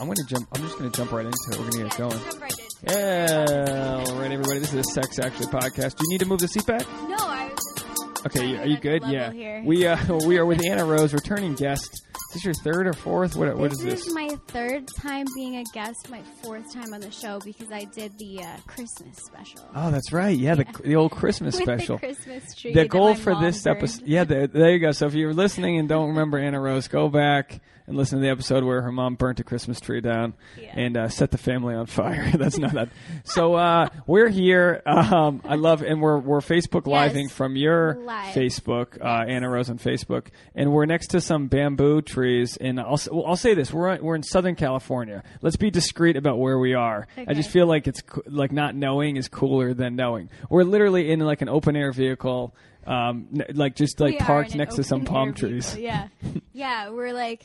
I'm gonna jump. I'm just gonna jump right into it. We're gonna get Yeah, going. jump right in. Yeah. All right, everybody. This is a Sex Actually podcast. Do you need to move the seat back? No, I was just Okay, are you good? Yeah. here. We uh, we are with Annah Rose, returning guest. Is this your third or fourth? What what is this this? is my third time being a guest, my fourth time on the show because I did the uh, Christmas special. Oh, that's right. Yeah, the the old Christmas With special. the Christmas tree. the goal for this episode yeah there, there you go so if you're listening and don't remember annah rose go back and listen to the episode where her mom burnt a christmas tree down Yeah. and uh, set the family on fire that's not that so uh, we're here um, i love and we're, we're facebook Yes. living from your Live. facebook uh, annah rose on facebook and we're next to some bamboo trees and i'll, well, I'll say this we're, we're in southern california let's be discreet about where we are i just feel like it's like not knowing is cooler than knowing we're literally in like an open air vehicle um, n- like just like We parked next to some palm vehicle, trees. Yeah, yeah, we're like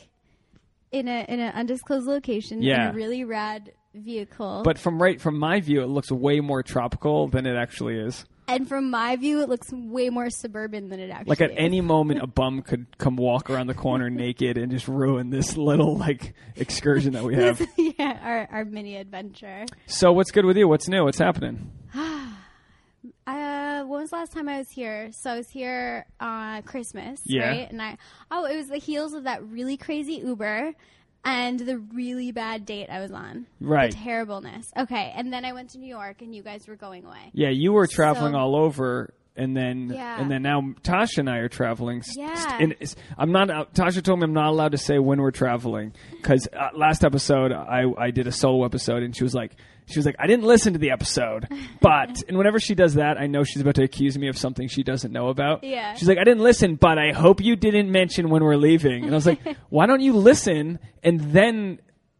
in a in an undisclosed location Yeah. in a really rad vehicle. But from right from my view, it looks way more tropical than it actually is. and from my view, it looks way more suburban than it actually. Like at is. any moment, a bum could come walk around the corner naked and just ruin this little like excursion that we have. yeah, our our mini adventure. So what's good with you? What's new? What's happening? Uh, when was the last time I was here? So I was here on Christmas, Yeah. right? And I oh, it was the heels of that really crazy Uber and the really bad date I was on. Right. The terribleness. Okay, and then I went to New York, and you guys were going away. Yeah, you were traveling So- all over, and then Yeah. and then now Tasha and I are traveling. Yeah. s- And I'm not. Uh, Tasha told me I'm not allowed to say when we're traveling because uh, last episode I I did a solo episode, and she was like. She was like, I didn't listen to the episode, but, and whenever she does that, I know she's about to accuse me of something she doesn't know about. Yeah. She's like, I didn't listen, but I hope you didn't mention when we're leaving. And I was like, why don't you listen and then,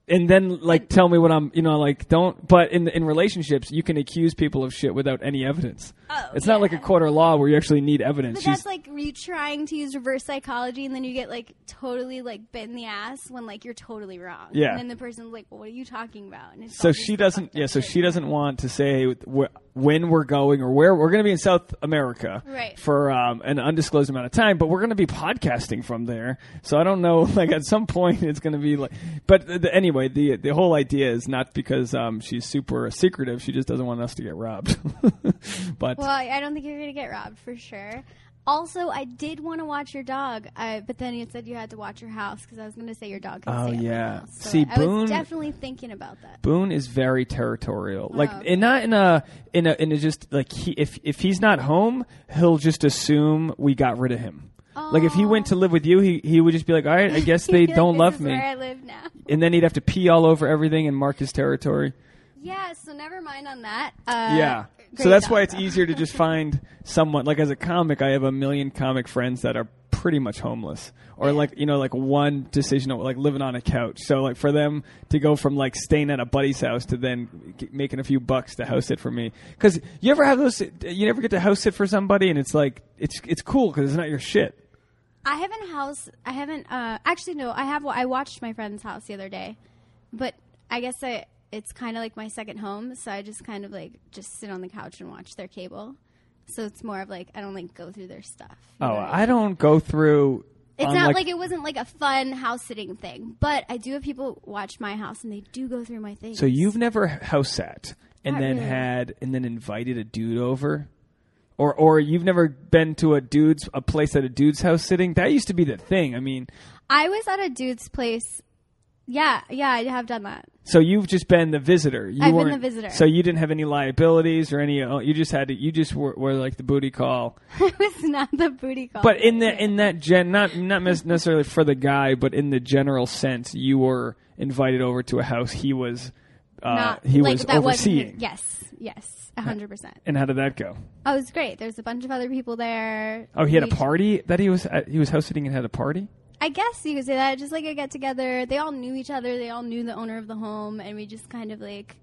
and then like tell me what I'm, you know, like don't, but in, in relationships, you can accuse people of shit without any evidence. Oh, it's not like a yeah. court of law where you actually need evidence. But She's- that's like you trying to use reverse psychology, and then you get like totally like bit in the ass when like you're totally wrong. Yeah. And then the person's like, well, "What are you talking about?" And so she doesn't, yeah, so shit. she doesn't want to say wh- when we're going or where we're going to be in South America Right. for um, an undisclosed amount of time, but we're going to be podcasting from there. So I don't know, like at some point it's going to be like, but the, the- anyway, the the whole idea is not because um, she's super secretive. She just doesn't want us to get robbed. but Well, I don't think you're gonna get robbed for sure. Also, I did want to watch your dog, uh, but then you said you had to watch your house because I was going to say your dog. Can Oh, stay yeah. house. So See, I Boone- was definitely thinking about that. Boone is very territorial. Like, Oh. and not in a in a in a just like he if if he's not home, he'll just assume we got rid of him. Like if he went to live with you, he he would just be like, all right, I guess they don't "This love me, Where I live now. and then he'd have to pee all over everything and mark his territory. Yeah, so never mind on that. Uh, yeah. So that's why it's easier to just find someone. Like as a comic, I have a million comic friends that are pretty much homeless, or like you know, like one decision, like living on a couch. So like for them to go from like staying at a buddy's house to then g- making a few bucks to house sit for me. Because you ever have those? You never get to house sit for somebody, and it's like it's it's cool because it's not your shit. I haven't house. I haven't. Uh, actually, no. I have. I watched my friend's house the other day, but I guess I. It's kind of like my second home, so I just kind of like just sit on the couch and watch their cable. So it's more of like I don't like go through their stuff. Oh, I don't go through. It's not like, like, it wasn't like a fun house sitting thing, but I do have people watch my house and they do go through my things. So you've never house sat and Not then really. had and then invited a dude over, or or you've never been to a dude's a place at a dude's house sitting. That used to be the thing. I mean, I was at a dude's place. Yeah, yeah, I have done that. so you've just been the visitor. You I've been the visitor. So you didn't have any liabilities or any. uh, You just had to. You just were, were like the booty call. it was not the booty call. But in the in that gen, not not necessarily for the guy, but in the general sense, you were invited over to a house he was. Uh, not he like was overseeing. Yes, yes, a hundred percent. And how did that go? Oh, it was great. There was a bunch of other people there. Oh, he had a party that he was at, he was house sitting and had a party. I guess you could say that. Just like a get together. They all knew each other. They all knew the owner of the home, and we just kind of like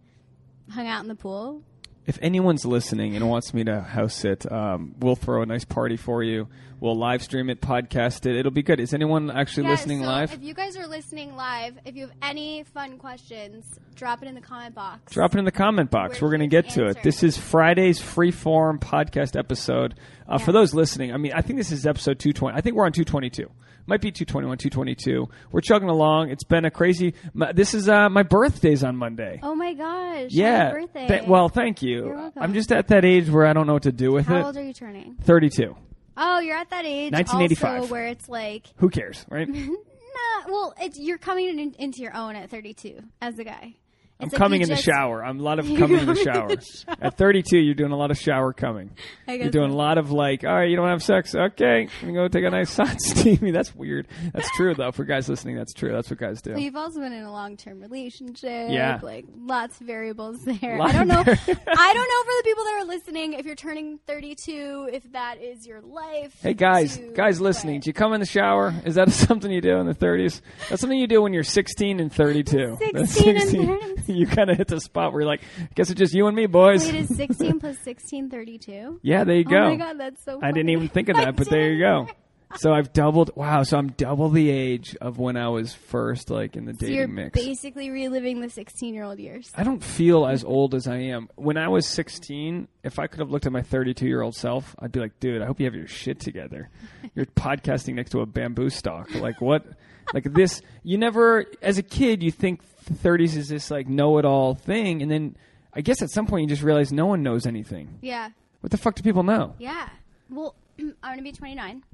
hung out in the pool. If anyone's listening and wants me to house sit, um, we'll throw a nice party for you. We'll live stream it, podcast it. It'll be good. Is anyone actually Yeah, listening so live? If you guys are listening live, if you have any fun questions, drop it in the comment box. Drop it in the comment box. We're We're going to get to to it. This is Friday's freeform podcast episode. Uh, For those listening, I mean, I think this is episode 220. I think we're on 222. Might be 221, 222. We're chugging along. It's been a crazy. My, this is uh, my birthday's on Monday. Oh my gosh! yeah. Birthday. Th- well, thank you. You're welcome. I'm just at that age where I don't know what to do with how it. How old are you turning? 32. Oh, you're at that age. 1985. Also where it's like, Who cares, right? nah. Well, it's you're coming in, into your own at 32 as a guy. I'm like coming in the shower. I'm a lot of coming in the shower. in the shower. At 32, you're doing a lot of shower coming. You're doing a lot of like, all right, you don't have sex. Okay, I'm gonna go take a nice hot steamy. That's weird. That's true though. For guys listening, that's true. That's what guys do. But you've also been in a long term relationship. Yeah. Like lots of variables there. Lot I don't know. I don't know for the people that are listening if you're turning 32, if that is your life. Hey guys, to- guys listening, but- do you come in the shower? Is that something you do in the 30s? That's something you do when you're 16 and 32. That's 16 and 32. you kind of hit the spot where you're like, I guess it's just you and me, boys. Wait, is 16 plus 16 32? yeah, there you go. Oh my god, that's so. I didn't even think of that, but there you go. So I've doubled. Wow, so I'm double the age of when I was first like in the So you're dating mix. basically reliving the 16 year old years. I don't feel as old as I am. When I was 16, if I could have looked at my 32 year old self, I'd be like, dude, I hope you have your shit together. You're podcasting next to a bamboo stalk. Like, what? Like, this, you never, as a kid, you think 30s is this, like, know it all thing. And then I guess at some point you just realize no one knows anything. Yeah, What the fuck do people know? yeah. Well, I'm gonna be 29.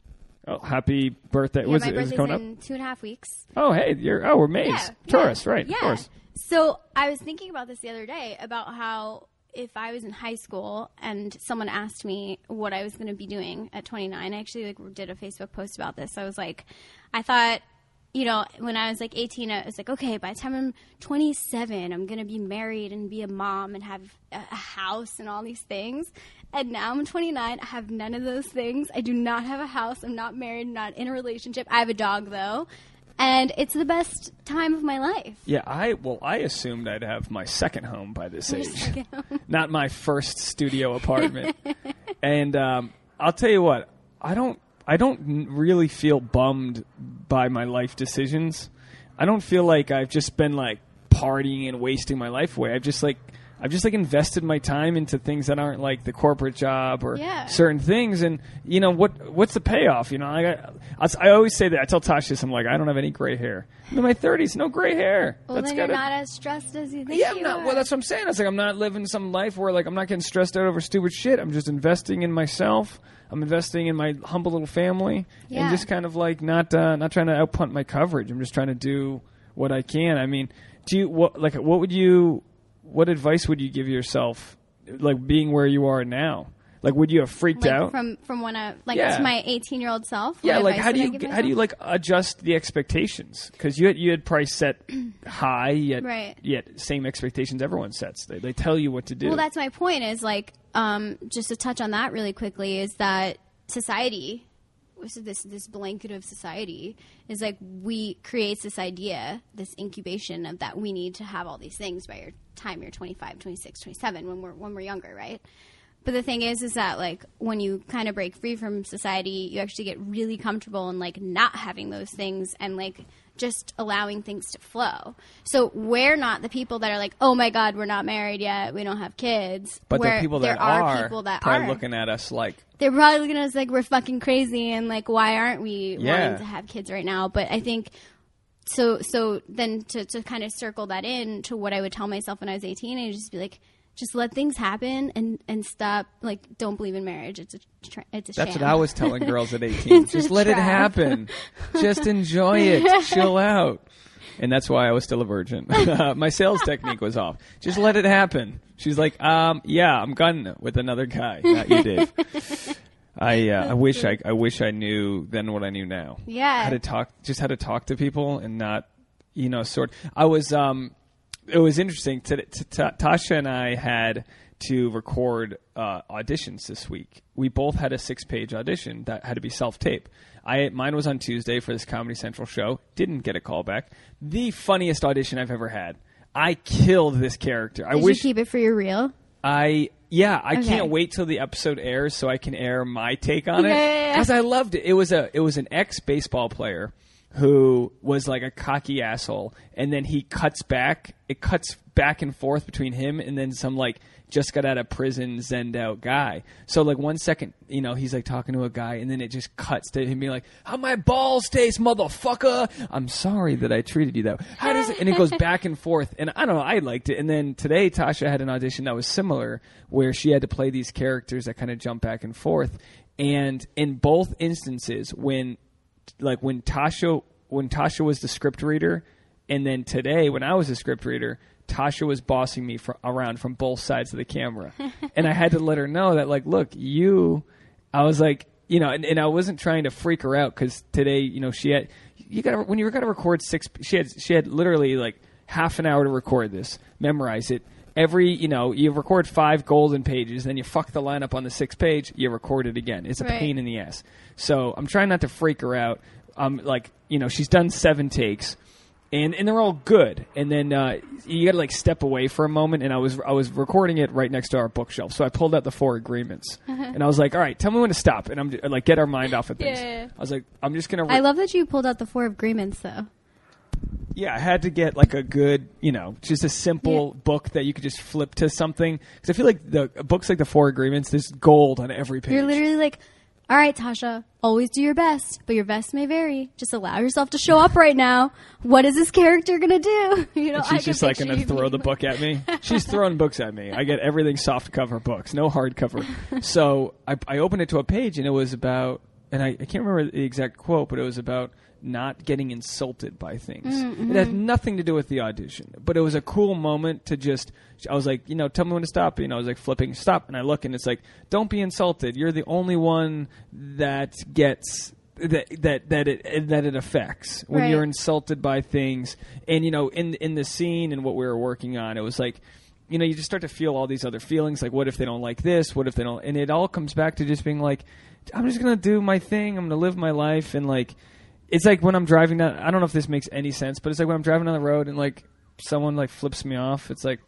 Oh, happy birthday. Yeah, was my it, was birthday's coming up? in two and a half weeks. Oh, hey, you're, oh, we're mates. Yeah, Tourists, yeah, right, Yeah. of course. So I was thinking about this the other day about how if I was in high school and someone asked me what I was going to be doing at 29, I actually like did a Facebook post about this. I was like, I thought, you know, when I was like 18, I was like, okay, by the time I'm 27, I'm going to be married and be a mom and have a a house and all these things. And now I'm 29. I have none of those things. I do not have a house. I'm not married. I'm not in a relationship. I have a dog though. And it's the best time of my life. Yeah, I well, I assumed I'd have my second home by this age, second home. not my first studio apartment. and um, I'll tell you what, I don't, I don't really feel bummed by my life decisions. I don't feel like I've just been like partying and wasting my life away. I've just like. I've just like invested my time into things that aren't like the corporate job or Yeah. certain things, and you know what? What's the payoff? You know, I, I, I always say that. I tell Tasha this. I'm like, I don't have any gray hair. I'm in my 30s, no gray hair. Well, That's then you're not as stressed as you think yeah, you I'm not. Well, that's what I'm saying. It's like I'm not living some life where like I'm not getting stressed out over stupid shit. I'm just investing in myself. I'm investing in my humble little family, Yeah. and just kind of like not uh, not trying to outpunt my coverage. I'm just trying to do what I can. I mean, do you what like what would you what advice would you give yourself like being where you are now? Like, would you have freaked like out? from from when I like Yeah. to my 18 year old self. yeah, like how do you how do you like adjust the expectations? Because you had you had price set high, yet Right. yet same expectations everyone sets. They they tell you what to do. Well, that's my point. Is like um, just to touch on that really quickly is that society, so this this blanket of society is like we creates this idea, this incubation of that we need to have all these things by your time you're 25, 26, 27 when we're when we're younger, right? But the thing is, is that like when you kind of break free from society, you actually get really comfortable in like not having those things and like just allowing things to flow. So we're not the people that are like, oh my god, we're not married yet, we don't have kids. But Where the people there that are, are, people that probably are looking at us like, they're probably looking at us like we're fucking crazy and like why aren't we Yeah. wanting to have kids right now? But I think so. So then to to kind of circle that in to what I would tell myself when I was eighteen, I'd just be like. Just let things happen and, and stop. Like, don't believe in marriage. It's a tra- it's a that's sham. what I was telling girls at 18. Just let it happen. Just enjoy it. Chill out. And that's why I was still a virgin. My sales technique was off. Just let it happen. She's like, um, yeah, I'm it with another guy. Not you, Dave. I uh, I wish I I wish I knew then what I knew now. Yeah. How to talk, just how to talk to people and not, you know, sort. I was um, it was interesting. T- t- t- Tasha and I had to record uh, auditions this week. We both had a six-page audition that had to be self-tape. I mine was on Tuesday for this Comedy Central show. Didn't get a call back. The funniest audition I've ever had. I killed this character. I Did wish you keep it for your real? I yeah, I Okay. can't wait till the episode airs so I can air my take on it Yeah, yeah, yeah. because I loved it. It was a it was an ex baseball player who was like a cocky asshole, and then he cuts back. It cuts back and forth between him and then some like just got out of prison zenned out guy. So like one second, you know, he's like talking to a guy, and then it just cuts to him being like, "How my balls taste, motherfucker." I'm sorry that I treated you that. way. How does it? And it goes back and forth, and I don't know. I liked it. And then today, Tasha had an audition that was similar, where she had to play these characters that kind of jump back and forth. And in both instances, when like when Tasha when Tasha was the script reader, and then today when I was a script reader, Tasha was bossing me for, around from both sides of the camera, and I had to let her know that like, look, you, I was like, you know, and, and I wasn't trying to freak her out because today, you know, she had you got when you were going to record six, she had she had literally like half an hour to record this, memorize it. Every you know, you record five golden pages, then you fuck the lineup on the sixth page, you record it again. It's a Right. pain in the ass. So I'm trying not to freak her out. I'm um, like you know, she's done seven takes, and and they're all good. And then uh, you got to like step away for a moment. And I was I was recording it right next to our bookshelf, so I pulled out the four agreements, and I was like, all right, tell me when to stop, and I'm like get our mind off of things. Yeah. I was like, I'm just gonna. Re- I love that you pulled out the four agreements, though. Yeah, I had to get like a good, you know, just a simple book that you could just flip to something. Because I feel like the books like the Four Agreements, there's gold on every page. You're literally like, all right, Tasha, always do your best, but your best may vary. Just allow yourself to show up right now. What is this character gonna do? You know, And she's just like going to throw the book at me. She's throwing books at me. I get everything soft cover books, no hardcover. so I, I opened it to a page and it was about, and I, I can't remember the exact quote, but it was about not getting insulted by things. Mm-hmm. It had nothing to do with the audition, but it was a cool moment to just. I was like, you know, tell me when to stop. You know, I was like flipping stop, and I look, and it's like, don't be insulted. You're the only one that gets that that that it that it affects when Right. you're insulted by things. And you know, in in the scene and what we were working on, it was like. You know, you just start to feel all these other feelings, like what if they don't like this? What if they don't? And it all comes back to just being like, I'm just gonna do my thing. I'm gonna live my life, and like, it's like when I'm driving down. I don't know if this makes any sense, but it's like when I'm driving down the road and like someone like flips me off. It's like,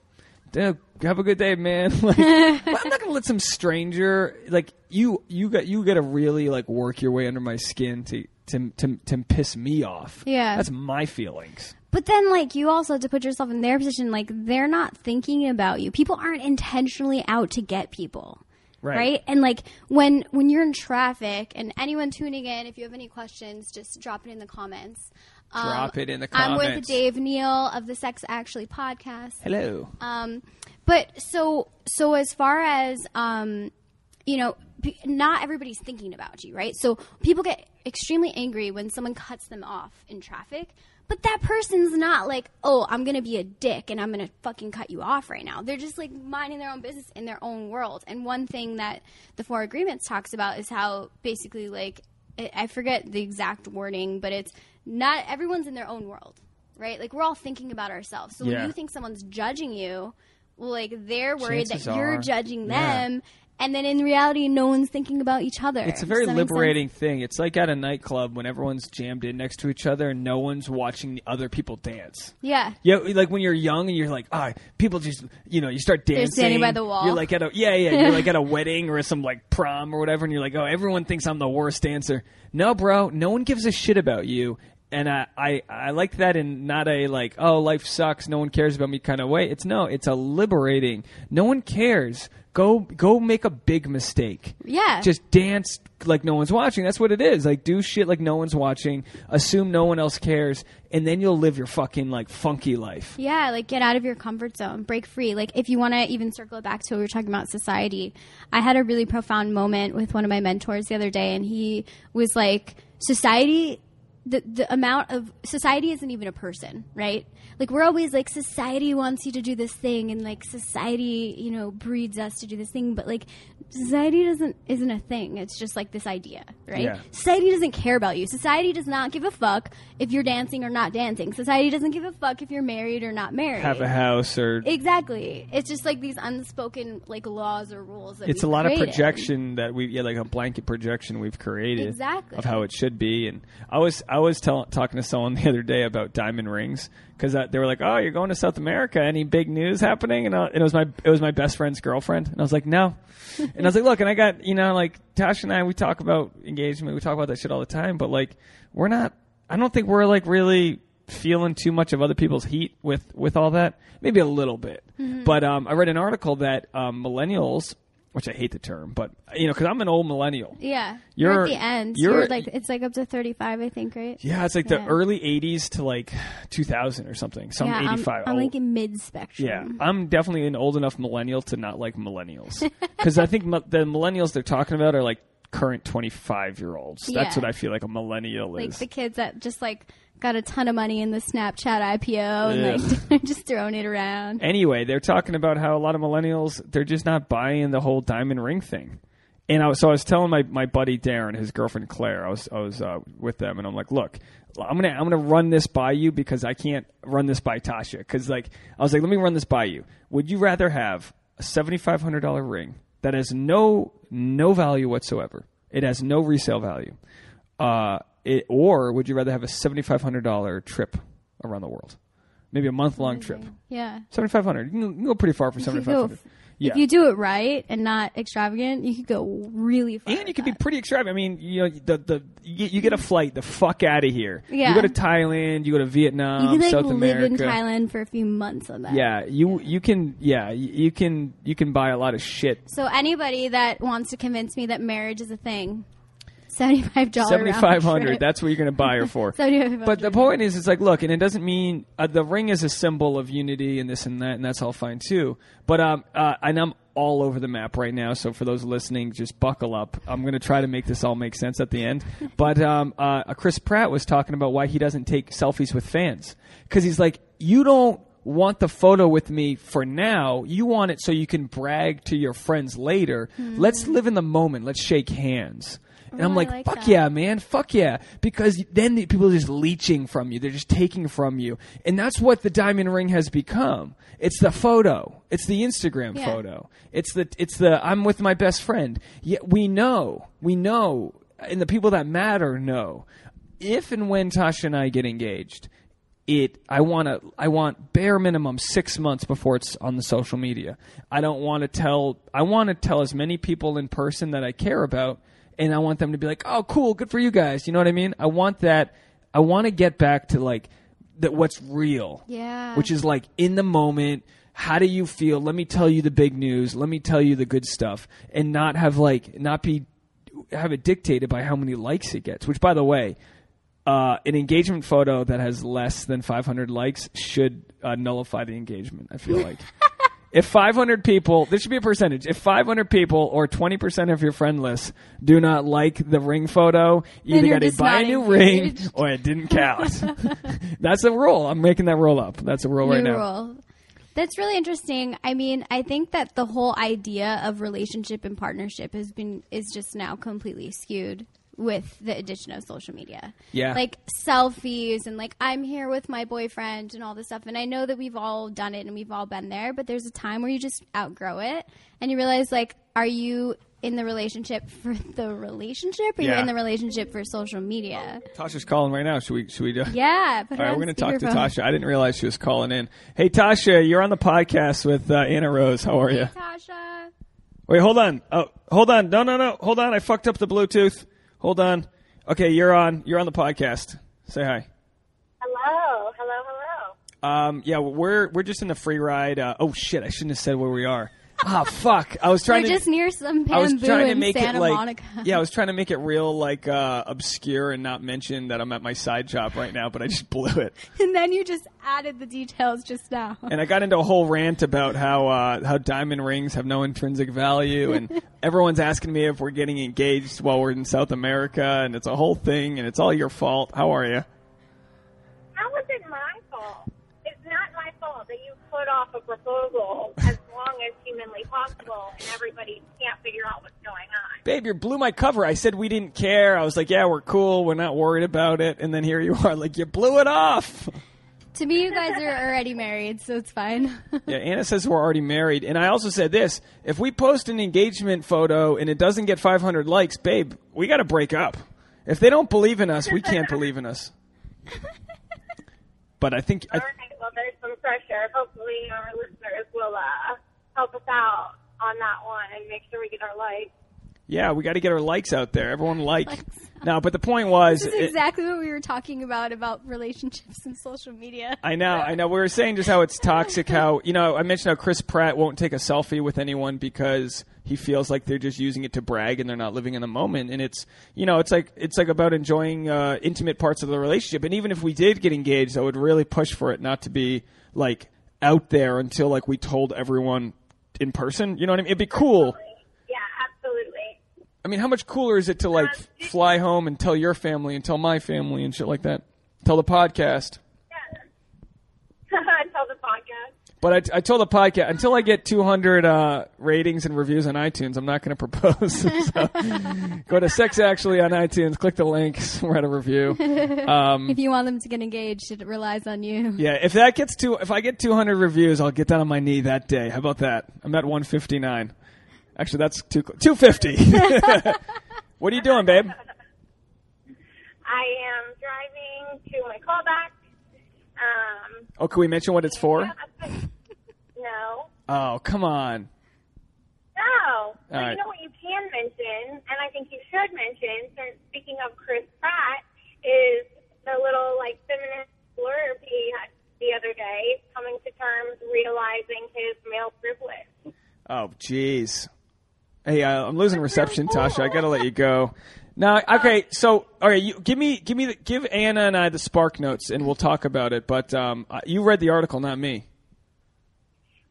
dude, have a good day, man. like, I'm not gonna let some stranger like you. You got you got to really like work your way under my skin to to to, to piss me off. Yeah. that's my feelings. But then, like, you also have to put yourself in their position. Like, they're not thinking about you. People aren't intentionally out to get people. Right. And like when when you're in traffic, and anyone tuning in, if you have any questions, just drop it in the comments. Um, Drop it in the comments. I'm with. Dave Neal of the Sex Actually podcast. Hello. Um, but so so as far as um, you know, not everybody's thinking about you, right? So people get extremely angry when someone cuts them off in traffic. But that person's not like, oh, I'm gonna be a dick and I'm gonna fucking cut you off right now. They're just like minding their own business in their own world. And one thing that the Four Agreements talks about is how basically like I forget the exact wording, but it's not everyone's in their own world, right? Like we're all thinking about ourselves. So Yeah. when you think someone's judging you, well, like they're worried Chances that you're are, judging yeah. And then in reality, no one's thinking about each other. It's a very that make sense? liberating thing. It's like at a nightclub when everyone's jammed in next to each other and no one's watching the other people dance. Yeah. Yeah, like when you're young and you're like, ah, people just, you know, you start dancing. standing by the wall. You're like at a, yeah, yeah, you're like at a wedding or some like prom or whatever, and you're like, oh, everyone thinks I'm the worst dancer. No, bro, no one gives a shit about you. And I, I, I like that in not a like, oh, life sucks, no one cares about me kind of way. It's no, it's a liberating. No one cares. Go, go make a big mistake Yeah. just dance like no one's watching. That's what it is. Like do shit like no one's watching. Assume no one else cares, and then you'll live your fucking like funky life. Yeah, like get out of your comfort zone, break free. Like if you want to even circle it back to what we were talking about society, I had a really profound moment with one of my mentors the other day, and he was like, "Society, the the amount of society isn't even a person, right? Like we're always like society wants you to do this thing, and like society, you know, breeds us to do this thing, but like society doesn't isn't a thing. It's just like this idea, right? Yeah. Society doesn't care about you. Society does not give a fuck if you're dancing or not dancing. Society doesn't give a fuck if you're married or not married. Have a house or Exactly. It's just like these unspoken like laws or rules. That it's a lot of projection that we yeah like a blanket projection we've created Exactly. of how it should be. And I was I was tell, talking to someone the other day about diamond rings because they were like, oh, you're going to South America? Any big news happening? And, I, and it was my it was my best friend's girlfriend, and I was like, no. and I was like, look, and I got you know like Tasha and I we talk about engagement, we talk about that shit all the time, but like we're not I don't think we're like really feeling too much of other people's heat with with all that. Maybe a little bit, Mm-hmm. but um, I read an article that um, millennials, which I hate the term, but you know, because I'm an old millennial. Yeah, You're- you're, at the end. you're- You're, like it's like up to thirty five, I think, right? Yeah, it's like the early '80s to like 2000 or something. Some yeah, I'm- 85. I'm, Oh, like in mid spectrum. Yeah, I'm definitely an old enough millennial to not like millennials because I think mi- the millennials they're talking about are like current 25 year olds. That's what I feel like a millennial like is. Like the kids that just like got a ton of money in the Snapchat IPO and Ugh. like just throwing it around. anyway, they're talking about how a lot of millennials they're just not buying the whole diamond ring thing. And I was, so I was telling my, my buddy Darren, his girlfriend Claire, I was I was uh, with them, and I'm like, look, I'm gonna I'm gonna run this by you because I can't run this by Tasha because like I was like, let me run this by you. Would you rather have a seventy five hundred dollar ring that has no no value whatsoever? It has no resale value. Uh, it, or would you rather have a seventy five hundred dollar trip around the world, maybe a month long trip? Yeah. Seventy five hundred. You, can go- you can go pretty far for seventy could five hundred. Yeah. If you do it right and not extravagant, you could go really far. and you can be pretty extravagant. I mean, you know, the the you get, you get a flight the fuck out of here. Yeah. You go to Thailand. You go to Vietnam, You can like South live in Thailand for a few months on that. Yeah, you you can yeah you can you can buy a lot of shit. So anybody that wants to convince me that marriage is a thing, seventy five dollars. Seventy five hundred. That's what you're going to buy her for. But the point is, it's like, look, and it doesn't mean uh, the ring is a symbol of unity and this and that, and that's all fine too. But um, uh, and I'm all over the map right now. So for those listening, just buckle up. I'm going to try to make this all make sense at the end. But um, uh, Chris Pratt was talking about why he doesn't take selfies with fans because he's like, you don't want the photo with me for now. You want it so you can brag to your friends later. Let's live in the moment. Let's shake hands. And I'm Oh, like, like fuck that. yeah, man, fuck yeah, because then the people are just leeching from you. They're just taking from you, and that's what the diamond ring has become. It's the photo. It's the Instagram Yeah. photo. It's the it's the I'm with my best friend. Yet we know, we know, and the people that matter know. If and when Tasha and I get engaged, it I want to I want bare minimum 6 months before it's on the social media. I don't want to tell I want to tell as many people in person that I care about and I want them to be like, "Oh, cool, good for you guys." You know what I mean? I want that I want to get back to like that what's real. Yeah. Which is like in the moment, how do you feel? Let me tell you the big news. Let me tell you the good stuff and not have like not be have it dictated by how many likes it gets, which by the way, uh, an engagement photo that has less than 500 likes should uh, nullify the engagement. I feel like if 500 people, there should be a percentage. If 500 people or 20 percent of your friend list do not like the ring photo, you either got to buy a new ring or it didn't count. That's a rule. I'm making that rule up. That's a rule right now. rule. That's really interesting. I mean, I think that the whole idea of relationship and partnership has been is just now completely skewed with the addition of social media. Yeah. Like selfies and like I'm here with my boyfriend and all this stuff. And I know that we've all done it and we've all been there, but there's a time where you just outgrow it and you realize like are you in the relationship for the relationship or Yeah. you're in the relationship for social media? Tasha's calling right now. Should we? Should we do? Yeah. All right, we're going to talk to. Tasha. I didn't realize she was calling in. Hey, Tasha, you're on the podcast with uh, Annah Rose. How are you? Tasha. Wait, hold on. Oh, hold on. No, no, no. Hold on. I fucked up the Bluetooth. Hold on. Okay, you're on. You're on the podcast. Say hi. Hello, hello, hello. Um, yeah, we're we're just in the free ride. Uh, oh shit! I shouldn't have said where we are. Ah, fuck! I was trying We're to. just near some I was bamboo trying to in make Santa it like Monica. yeah, I was trying to make it real like uh, obscure and not mention that I'm at my side job right now, but I just blew it. and then you just added the details just now. and I got into a whole rant about how uh, how diamond rings have no intrinsic value, and everyone's asking me if we're getting engaged while we're in South America, and it's a whole thing, and it's all your fault. How are you? How is it my fault? It's not my fault that you put off a proposal as long as humanly possible and everybody can't figure out what's going on. Babe, you blew my cover. I said we didn't care. I was like, yeah, we're cool. We're not worried about it. And then here you are, like you blew it off. to me, you guys are already married, so it's fine. Yeah, Annah says we're already married. And I also said this if we post an engagement photo and it doesn't get 500 likes, babe, we got to break up. If they don't believe in us, we can't believe in us. But I think I, All right, well, there's some pressure. Hopefully, our listeners will uh, help us out on that one and make sure we get our likes. Yeah, we got to get our likes out there. Everyone like. No, but the point was, This is it- exactly what we were talking about about relationships and social media. I know, I know. We were saying just how it's toxic. How you know, I mentioned how Chris Pratt won't take a selfie with anyone because he feels like they're just using it to brag and they're not living in the moment. And it's you know, it's like it's like about enjoying uh, intimate parts of the relationship. And even if we did get engaged, I would really push for it not to be like out there until like we told everyone in person. You know what I mean? It'd be cool. Yeah, absolutely. I mean, how much cooler is it to like fly home and tell your family and tell my family and shit like that? Tell the podcast. Yeah. Tell the podcast. But I, I told the podcast until I get 200 uh, ratings and reviews on iTunes, I'm not going to propose. so, go to Sex Actually on iTunes, click the links, write a review. Um, If you want them to get engaged, it relies on you. yeah, if that gets to if I get 200 reviews, I'll get down on my knee that day. How about that? I'm at 159. Actually, that's two 250. what are you doing, babe? I am driving to my callback. Um, Oh, can we mention what it's for? no. Oh, come on. No. But right. you know what you can mention, and I think you should mention, since speaking of Chris Pratt, is the little like feminist blurb he had the other day, coming to terms realizing his male privilege. Oh, jeez. Hey, uh, I'm losing reception, Tasha. I gotta let you go. Now, okay, so all right, you give me, give me, the, give Annah and I the spark notes, and we'll talk about it. But um, you read the article, not me.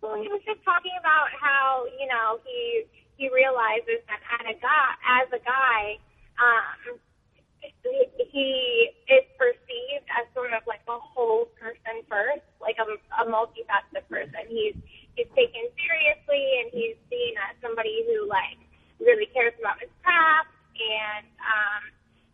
Well, he was just talking about how you know he he realizes that at a guy as a guy, um, he, he is perceived as sort of like a whole person first, like a, a multifaceted person. He's he's taken seriously, and he's seen as somebody who like really cares about his craft, and um,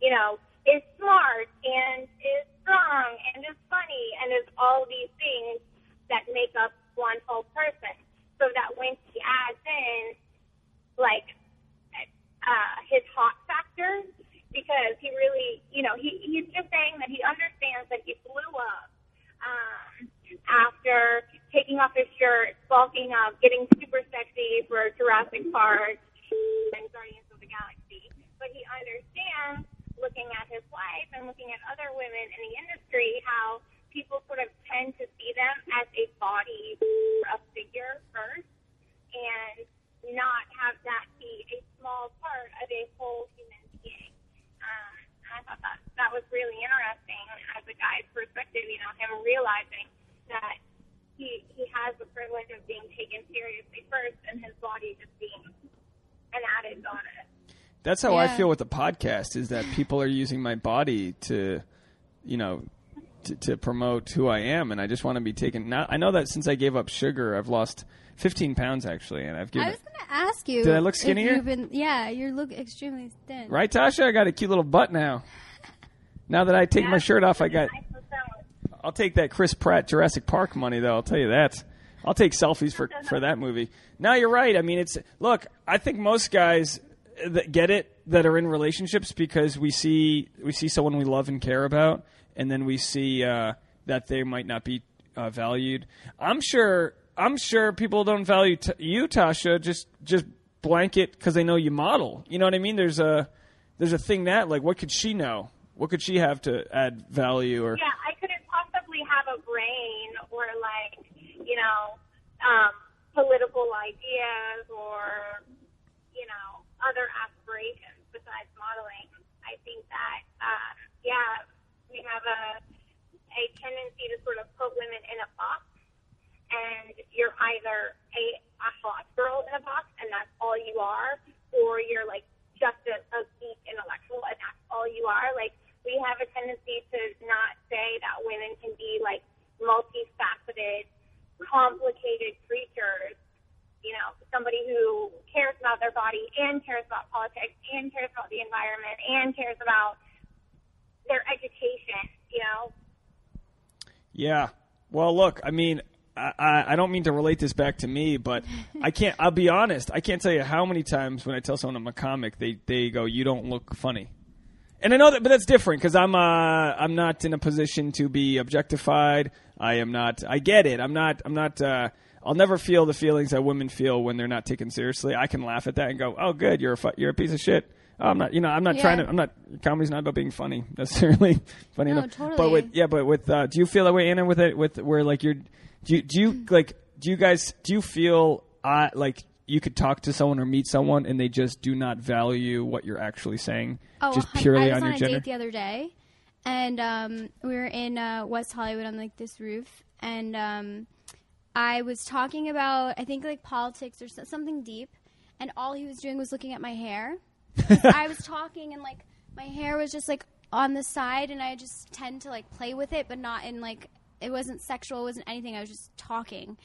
you know is smart and is strong and is funny and is all these things that make up one whole person. So that when he adds in like uh, his hot factor, because he really, you know, he he's just saying that he understands that he blew up um, after taking off his shirt, bulking up, getting super sexy for Jurassic Park and Guardians of the Galaxy. But he understands, looking at his wife and looking at other women in the industry, how people sort of tend to see them as a body, or a figure first, and not have that be a small part of a whole human being. Um, I thought that that was really interesting as a guy's perspective. You know, him realizing that he he has the privilege of being taken seriously first, and his body just being an added bonus. That's how I feel with the podcast. Is that people are using my body to, you know, to, to promote who I am, and I just want to be taken. Now I know that since I gave up sugar, I've lost 15 pounds actually, and I've given. I was going to ask you. Did I look skinnier? you've been- yeah, you look extremely thin. Right, Tasha? I got a cute little butt now. Now that I take my shirt off, I got. I'll take that Chris Pratt Jurassic Park money, though. I'll tell you that. I'll take selfies for for that movie. Now you're right. I mean, it's look. I think most guys that get it that are in relationships because we see we see someone we love and care about, and then we see uh, that they might not be uh, valued. I'm sure. I'm sure people don't value t- you, Tasha. Just just blanket because they know you model. You know what I mean? There's a there's a thing that like what could she know? What could she have to add value or Yeah, brain or like, you know, um, political ideas or, you know, other aspirations besides modeling. I think that, um, yeah, we have a a tendency to sort of put women in a box, and you're either a, a hot girl in a box, and that's all you are, or you're like just a, a geek intellectual, and that's all you are. Like we have a tendency to not say that women can be like multifaceted, complicated creatures. You know, somebody who cares about their body and cares about politics and cares about the environment and cares about their education. You know, Yeah. Well, look, I mean, I, I, don't mean to relate this back to me, but I can't. I'll be honest. I can't tell you how many times when I tell someone I'm a comic, they they go, "You don't look funny," and I know that, but that's different because I'm uh I'm not in a position to be objectified. I am not. I get it. I'm not. I'm not. uh I'll never feel the feelings that women feel when they're not taken seriously. I can laugh at that and go, "Oh, good, you're a fu- you're a piece of shit." Oh, I'm not, you know, I'm not Yeah. trying to. I'm not. Comedy's not about being funny necessarily. funny No, enough, totally. but with yeah, but with uh, do you feel that way, Annah? With it, with where like you're, do you, do you like, do you guys, do you feel uh, like you could talk to someone or meet someone and they just do not value what you're actually saying, Oh, just purely I was on on, your a gender? date the other day, and um, we were in uh, West Hollywood on like this roof, and um, I was talking about I think like politics or something deep, and all he was doing was looking at my hair. I was talking and like my hair was just like on the side, and I just tend to like play with it, but not in like it wasn't sexual, it wasn't anything. I was just talking,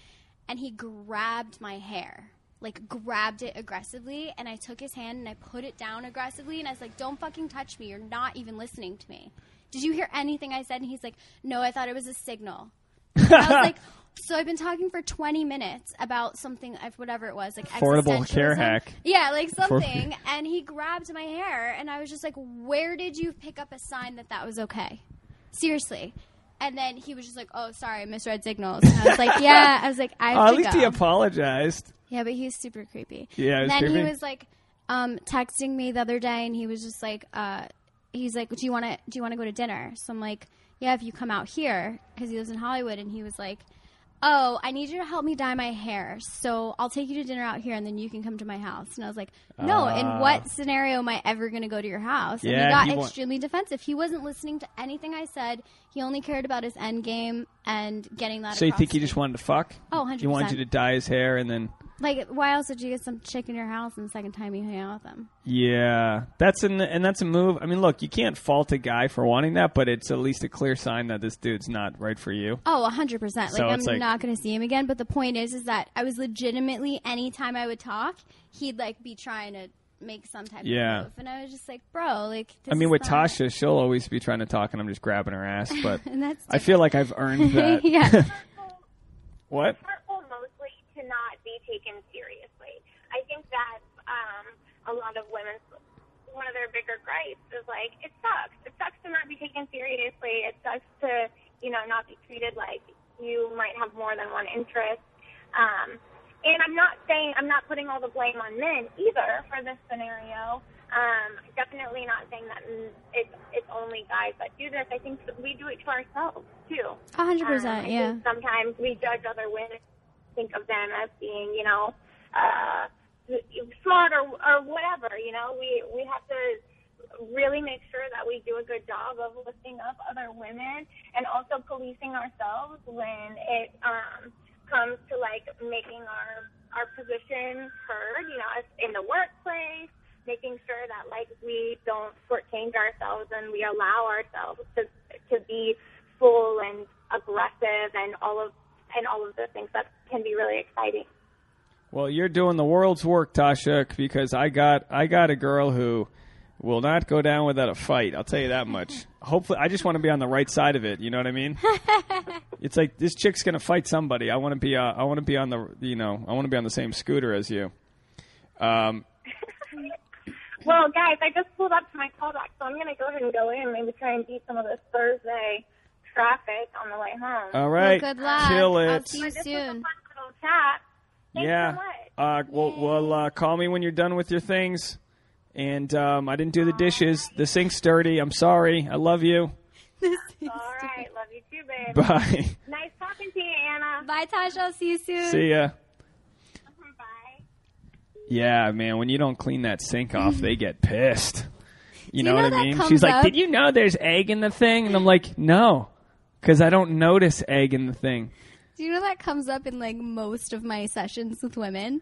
and he grabbed my hair. Like grabbed it aggressively, and I took his hand and I put it down aggressively, and I was like, "Don't fucking touch me! You're not even listening to me." Did you hear anything I said? And he's like, "No, I thought it was a signal." I was like, so I've been talking for 20 minutes about something, uh, whatever it was, like Affordable Care Act. Yeah, like something. and he grabbed my hair, and I was just like, where did you pick up a sign that that was okay? Seriously. And then he was just like, oh, sorry, I misread signals. And I was like, yeah. I was like, I have at to least go. he apologized. Yeah, but he's super creepy. Yeah, it was and then he was like um, texting me the other day, and he was just like, uh, he's like, do you want to do you want to go to dinner? So I'm like, yeah, if you come out here, because he lives in Hollywood, and he was like. Oh, I need you to help me dye my hair. So I'll take you to dinner out here and then you can come to my house. And I was like, No, in Ah. what scenario am I ever going to go to your house? And Yeah, he got he wa- extremely defensive. He wasn't listening to anything I said. He only cared about his end game and getting that So you think he just wanted to fuck? Oh, He wanted you to dye his hair and then. Like, why else would you get some chick in your house and the second time you hang out with them? Yeah, that's an and that's a move. I mean, look, you can't fault a guy for wanting that, but it's at least a clear sign that this dude's not right for you. Oh, a hundred percent. Like So I'm it's like- not going to see him again. But the point is, is that I was legitimately anytime I would talk, he'd like be trying to make some type Yeah. of move, and I was just like, bro, like. This I mean, is with not- Tasha, she'll always be trying to talk, and I'm just grabbing her ass. But and that's. I feel like I've earned that. yeah. What? hurtful mostly to not be taken seriously. I think that's um, a lot of women's one of their bigger gripes is like it sucks. It sucks to not be taken seriously. It sucks to you know not be treated like you might have more than one interest. Um, and I'm not saying I'm not putting all the blame on men either for this scenario. Um, definitely not saying that it's it's only guys that do this. I think we do it to ourselves too. A hundred Um, percent. I Yeah. sometimes we judge other women, think of them as being, you know, uh, smart or or whatever. You know, we we have to really make sure that we do a good job of lifting up other women and also policing ourselves when it um, comes to like making our our position heard. You know, in the workplace, making sure that like we don't shortchange ourselves and we allow ourselves to to be full and aggressive and all of and all of the things that can be really exciting. Well, you're doing the world's work, Tasha, because I got I got a girl who will not go down without a fight. I'll tell you that much. Hopefully, I just want to be on the right side of it. You know what I mean? it's like this chick's gonna fight somebody. I want to be. Uh, I want to be on the. You know, I want to be on the same scooter as you. Um, Well, guys, I just pulled up to my callback, so I'm going to go ahead and go in, maybe try and beat some of this Thursday traffic on the way home. all right, good luck. kill I'll see you But this was a soon. fun little chat. Thanks yeah. so much. Uh, well, well uh, call me when you're done with your things. And um, I didn't do the dishes. The sink's dirty. I'm sorry. I love you. All right, love you too, babe. Bye. Nice talking to you, Annah. Bye, Tasha. I'll see you soon. See ya. Bye. Yeah, man. When you don't clean that sink off, they get pissed. You you know, know what I mean? comes She's like, "Did you know there's egg in the thing?" And I'm like, "No, because I don't notice egg in the thing." Do you know that comes up in like most of my sessions with women?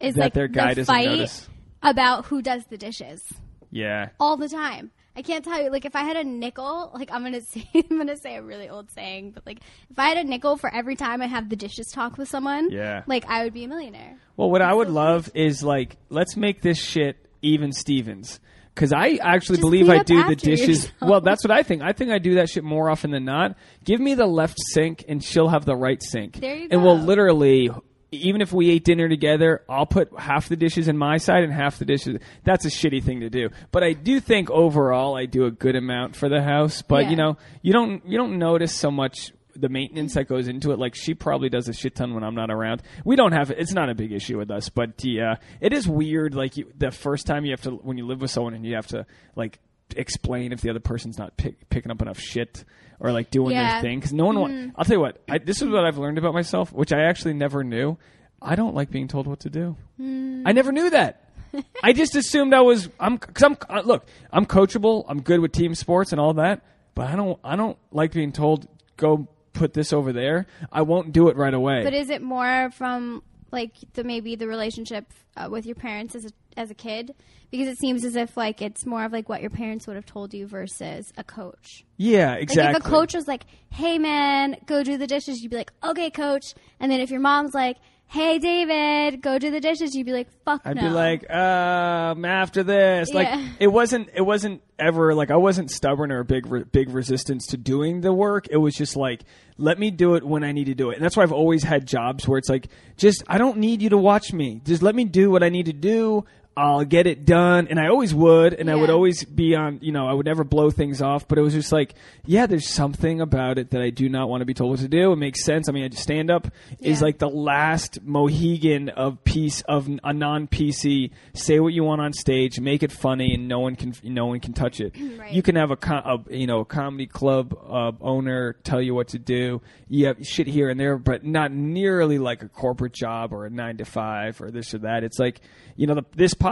Is That like their guy the doesn't fight notice. about who does the dishes Yeah. all the time. I can't tell you. Like, if I had a nickel, like I'm gonna say, I'm gonna say a really old saying, but like, if I had a nickel for every time I have the dishes talk with someone, Yeah. like I would be a millionaire. Well, what I would love is like, let's make this shit even Stevens. Because I actually Just believe I do the dishes. yourself. Well, that's what I think. I think I do that shit more often than not. Give me the left sink, and she'll have the right sink. There you And we'll literally, even if we ate dinner together, I'll put half the dishes in my side and half the dishes. That's a shitty thing to do. But I do think overall I do a good amount for the house. But Yeah. you know, you don't you don't notice so much the maintenance that goes into it. Like she probably does a shit ton when I'm not around. We don't have it's not a big issue with us, but yeah, uh, it is weird. Like you, the first time you have to when you live with someone and you have to like explain if the other person's not pick, picking up enough shit or like doing Yeah. their thing because no one. wa- mm-hmm. I'll tell you what. I, this is what I've learned about myself, which I actually never knew. I don't like being told what to do. Mm. I never knew that. I just assumed I was. I'm because I'm. Uh, look, I'm coachable. I'm good with team sports and all that. But I don't. I don't like being told go put this over there. I won't do it right away. But is it more from like the maybe the relationship uh, with your parents as a, as a kid? Because it seems as if like it's more of like what your parents would have told you versus a coach. yeah, Like exactly. if a coach was like, "Hey man, go do the dishes," you'd be like, "Okay, coach." And then if your mom's like, "Hey David, go do the dishes," you'd be like, "Fuck I'd no." be like, um, after this, like Yeah. it wasn't, it wasn't ever like I wasn't stubborn or a big, re- big resistance to doing the work. It was just like, let me do it when I need to do it, and that's why I've always had jobs where it's like, just I don't need you to watch me. Just let me do what I need to do. I'll get it done, and I always would, and I would always be on. You know, I would never blow things off, but it was just like, yeah, there's something about it that I do not want to be told what to do. It makes sense. I mean, I just stand up is like the last Mohegan of piece of a non PC. Say what you want on stage, make it funny, and no one can no one can touch it. Right. You can have a, co- a you know a comedy club uh, owner tell you what to do. You have shit here and there, but not nearly like a corporate job or a nine to five or this or that. It's like you know the, this podcast.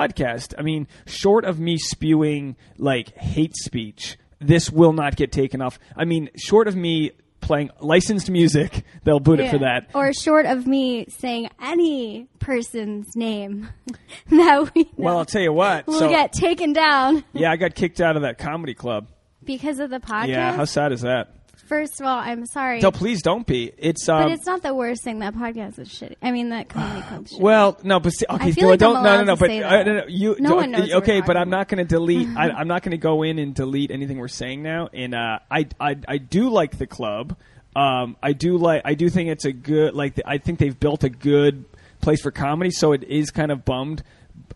I mean, short of me spewing like hate speech, this will not get taken off. I mean, short of me playing licensed music, they'll boot it for that. Or short of me saying any person's name that we know Well, I'll tell you what. We'll so get taken down yeah, I got kicked out of that comedy club. because of the podcast. Yeah, how sad is that? First of all, I'm sorry. No, please don't be. It's um. but it's not the worst thing. That podcast is shitty. I mean, that comedy shitty. well, no, but see, okay, I feel no, like I'm don't, no, no, no, but uh, no, no, you, No one knows okay, but I'm not going to delete. I, I'm not going to go in and delete anything we're saying now. And uh, I, I, I do like the club. Um, I do like. I do think it's a good. Like, the, I think they've built a good place for comedy. So it is kind of bummed.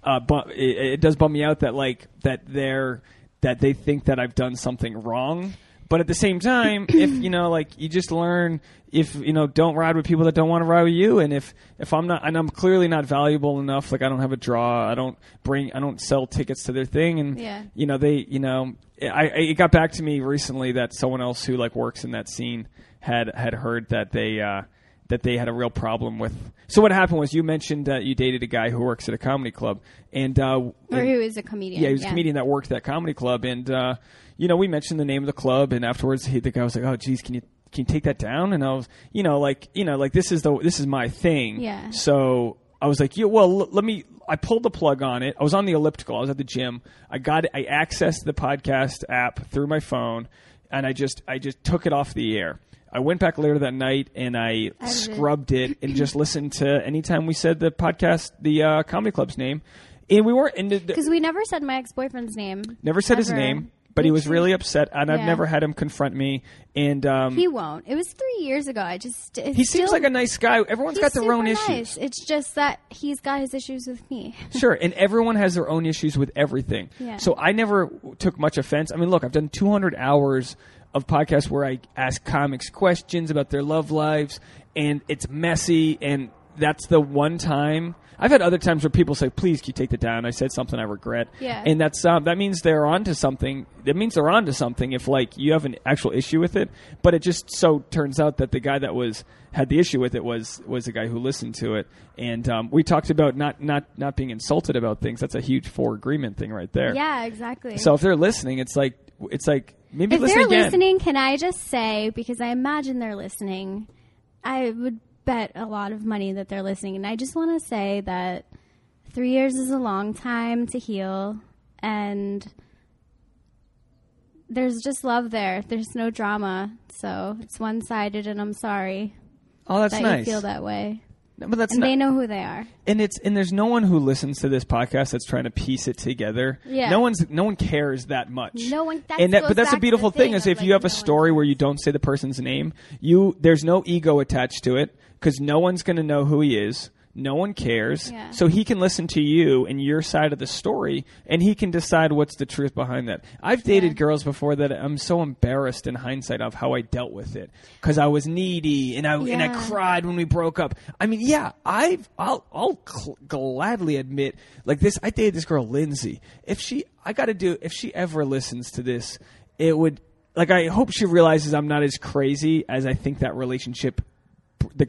Uh, but it, it does bum me out that like that they're that they think that I've done something wrong. But at the same time, if you know, like you just learn, if you know, don't ride with people that don't want to ride with you, and if if I'm not, and I'm clearly not valuable enough, like I don't have a draw, I don't bring, I don't sell tickets to their thing, and Yeah. you know, they, you know, I, I it got back to me recently that someone else who like works in that scene had had heard that they. uh that they had a real problem with. So what happened was you mentioned that you dated a guy who works at a comedy club, and uh, or who is a comedian? yeah, he was a comedian that worked at that comedy club, and uh, you know, we mentioned the name of the club, and afterwards, he, the guy was like, "Oh, geez, can you can you take that down?" And I was, you know, like, you know, like this is the this is my thing. Yeah. So I was like, yeah, well, l- let me. I pulled the plug on it. I was on the elliptical. I was at the gym. I got it. I accessed the podcast app through my phone, and I just I just took it off the air. I went back later that night and I scrubbed it and just listened to anytime we said the podcast, the uh, comedy club's name, and we weren't. Because we never said my ex boyfriend's name. Never said his name, but he was really upset, and I've Yeah. never had him confront me. And um, He he, won't. It was three years ago. I just. It's seems still- like a nice guy. Everyone's he's got their own super issues. nice. It's just that he's got his issues with me. Sure, and everyone has their own issues with everything. Yeah. So I never took much offense. I mean, look, I've done 200 hours of podcasts where I ask comics questions about their love lives, and it's messy, and that's the one time. I've had other times where people say, "Please, can you take that down?" I said something I regret, Yeah. and that's um, that means they're onto something. That means they're onto something if like you have an actual issue with it. But it just so turns out that the guy that was had the issue with it was was the guy who listened to it, and um, we talked about not not not being insulted about things. That's a huge for agreement thing right there. yeah, exactly. So if they're listening, it's like it's like maybe if listen they're again. listening, can I just say because I imagine they're listening, I would bet a lot of money that they're listening, and I just want to say that three years is a long time to heal, and there's just love there. There's no drama, so it's one sided, and I'm sorry Oh, that's that nice. you feel that way. But that's And not, they know who they are. and it's and there's no one who listens to this podcast that's trying to piece it together. Yeah. No one's no one cares that much. No one- that and that, but that's a beautiful thing thing is if like, you have no a story where you don't say the person's name, you there's no ego attached to it because no one's going to know who he is. No one cares. Yeah. So he can listen to you and your side of the story, and he can decide what's the truth behind that. I've dated Yeah. girls before that I'm so embarrassed in hindsight of how I dealt with it because I was needy and I and I cried when we broke up. I mean, yeah, I've I'll I'll cl- gladly admit like this. I dated this girl Lindsay. If she, I got to do. If she ever listens to this, it would like I hope she realizes I'm not as crazy as I think that relationship.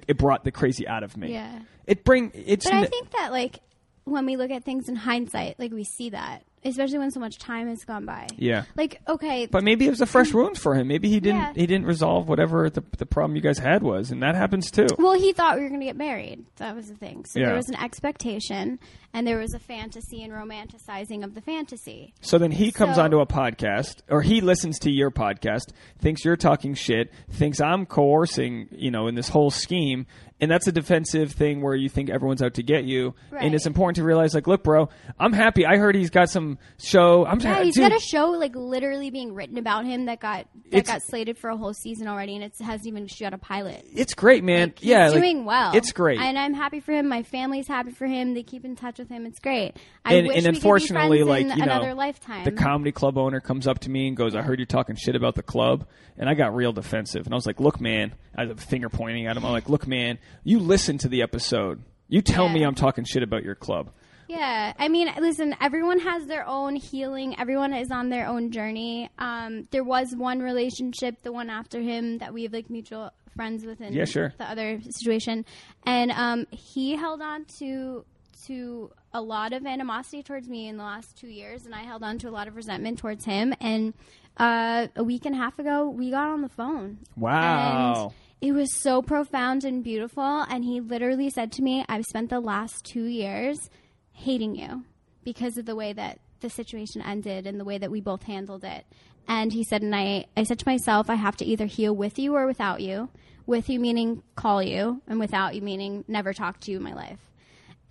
It brought the crazy out of me. Yeah. It bring it's. But I n- think that like when we look at things in hindsight, like we see that, especially when so much time has gone by. yeah. Like okay, But maybe it was a fresh wound for him. Maybe he didn't Yeah. he didn't resolve whatever the the problem you guys had was, and that happens too. well, he thought we were going to get married. That was the thing. So Yeah. there was an expectation, and there was a fantasy and romanticizing of the fantasy. So then he comes So- onto a podcast, or he listens to your podcast, thinks you're talking shit, thinks I'm coercing, you know, in this whole scheme, and that's a defensive thing where you think everyone's out to get you. And it's important to realize, like, look, bro, I'm happy. I heard he's got some show. I'm Yeah, he's dude, got a show like literally being written about him that got that It's- got slated for a whole season already, and it hasn't even shot a pilot. It's great, man. Like, he's yeah, like, doing well. It's great. and I'm happy for him. My family's happy for him. They keep in touch with him. It's great. I and, wish and we could be unfortunately, friends like in you know, another lifetime. the comedy club owner comes up to me and goes, "I heard you talking shit about the club," and I got real defensive, and I was like, "Look, man," I was finger pointing at him. I'm like, "Look, man, you listen to the episode. You tell me I'm talking shit about your club." Yeah, I mean, listen, everyone has their own healing. Everyone is on their own journey. Um, there was one relationship, the one after him, that we have like mutual friends with in Yeah, sure. the other situation, and um, he held on to to a lot of animosity towards me in the last two years, and I held on to a lot of resentment towards him. And uh, a week and a half ago, we got on the phone. Wow. And it was so profound and beautiful. And he literally said to me, I've spent the last two years hating you because of the way that the situation ended and the way that we both handled it. And he said, and I, I said to myself, I have to either heal with you or without you. With you meaning call you, and without you meaning never talk to you in my life.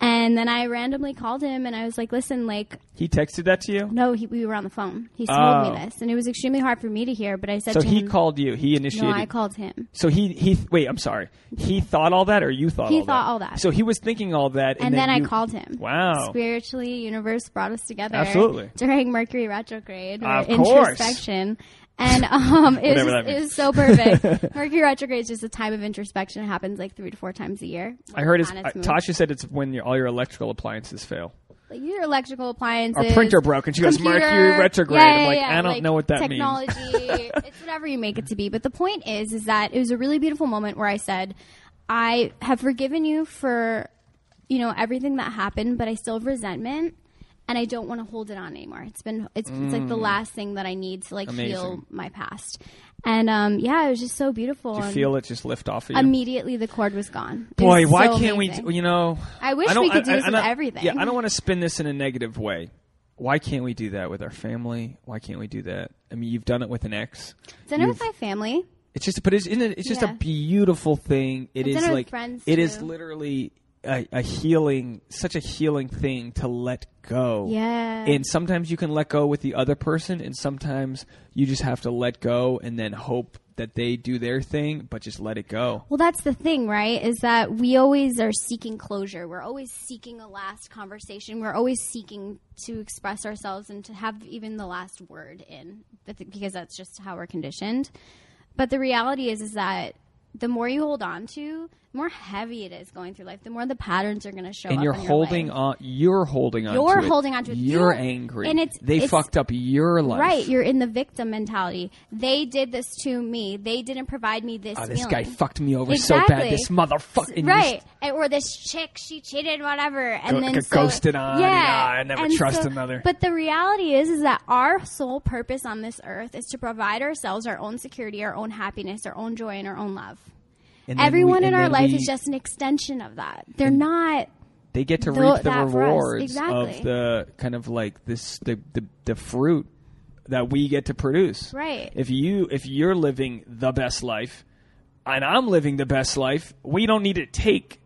And then I randomly called him and I was like, listen, like, He texted that to you. no, he, we were on the phone. He told Oh. me this. And it was extremely hard for me to hear, but I said to him. So to he him, called you. He initiated. no. I called him. so he he wait. I'm sorry. He thought all that, or you thought He all thought that? all that. So he was thinking all that, and, and then, I you- called him. Wow. Spiritually, universe brought us together. Absolutely. During Mercury retrograde or Of course. introspection. And um, it, was just, it was so perfect. Mercury retrograde is just a time of introspection. It happens like three to four times a year. I heard his, When the planets move. Tasha said it's when your, all your electrical appliances fail. like your electrical appliances. Our printer broke, and she goes, "Mercury retrograde." Yeah, I'm like, yeah, I don't like know what that means. technology, it's whatever you make it to be. But the point is, is that it was a really beautiful moment where I said, I have forgiven you for, you know, everything that happened, but I still have resentment. And I don't want to hold it on anymore. It's been it's, it's like the last thing that I need to like Mm. Amazing. heal my past. And um, yeah, it was just so beautiful. Do you feel it just lift off of you? immediately the cord was gone. It Boy, was why so can't amazing. we? You know, I wish I we could do I- this I- with everything. Yeah, I don't want to spin this in a negative way. Why can't we do that with our family? Why can't we do that? I mean, you've done it with an ex. Done it with my family. It's just, but it's, isn't it, it's just a beautiful thing. It I've is done it with like friends, it is too. literally a, a healing, such a healing thing to let go. Yeah. And sometimes you can let go with the other person, and sometimes you just have to let go and then hope that they do their thing, but just let it go. Well, that's the thing, right? Is that we always are seeking closure. We're always seeking a last conversation. We're always seeking to express ourselves and to have even the last word in, because that's just how we're conditioned. But the reality is, is that the more you hold on to, more heavy it is going through life. The more the patterns are going to show and up. you're in your holding life. on. You're holding on. You're to it. holding on to it. You're You- angry, and it's- they it's- fucked up your life. Right, you're in the victim mentality. They did this to me. They didn't provide me this. Oh, this feeling. guy fucked me over so bad. This motherfucker. and right and, or this chick she cheated whatever and Go- then so, ghosted on, yeah and, ah, I never and trust so- another. but the reality is is that our sole purpose on this earth is to provide ourselves our own security our own happiness our own joy and our own love And everyone we- in our life we- is just an extension of that they're not they get to Tho- reap the that for us. rewards Exactly. of the kind of like this the, the the fruit that we get to produce. Right. If you if you're living the best life and I'm living the best life, we don't need to take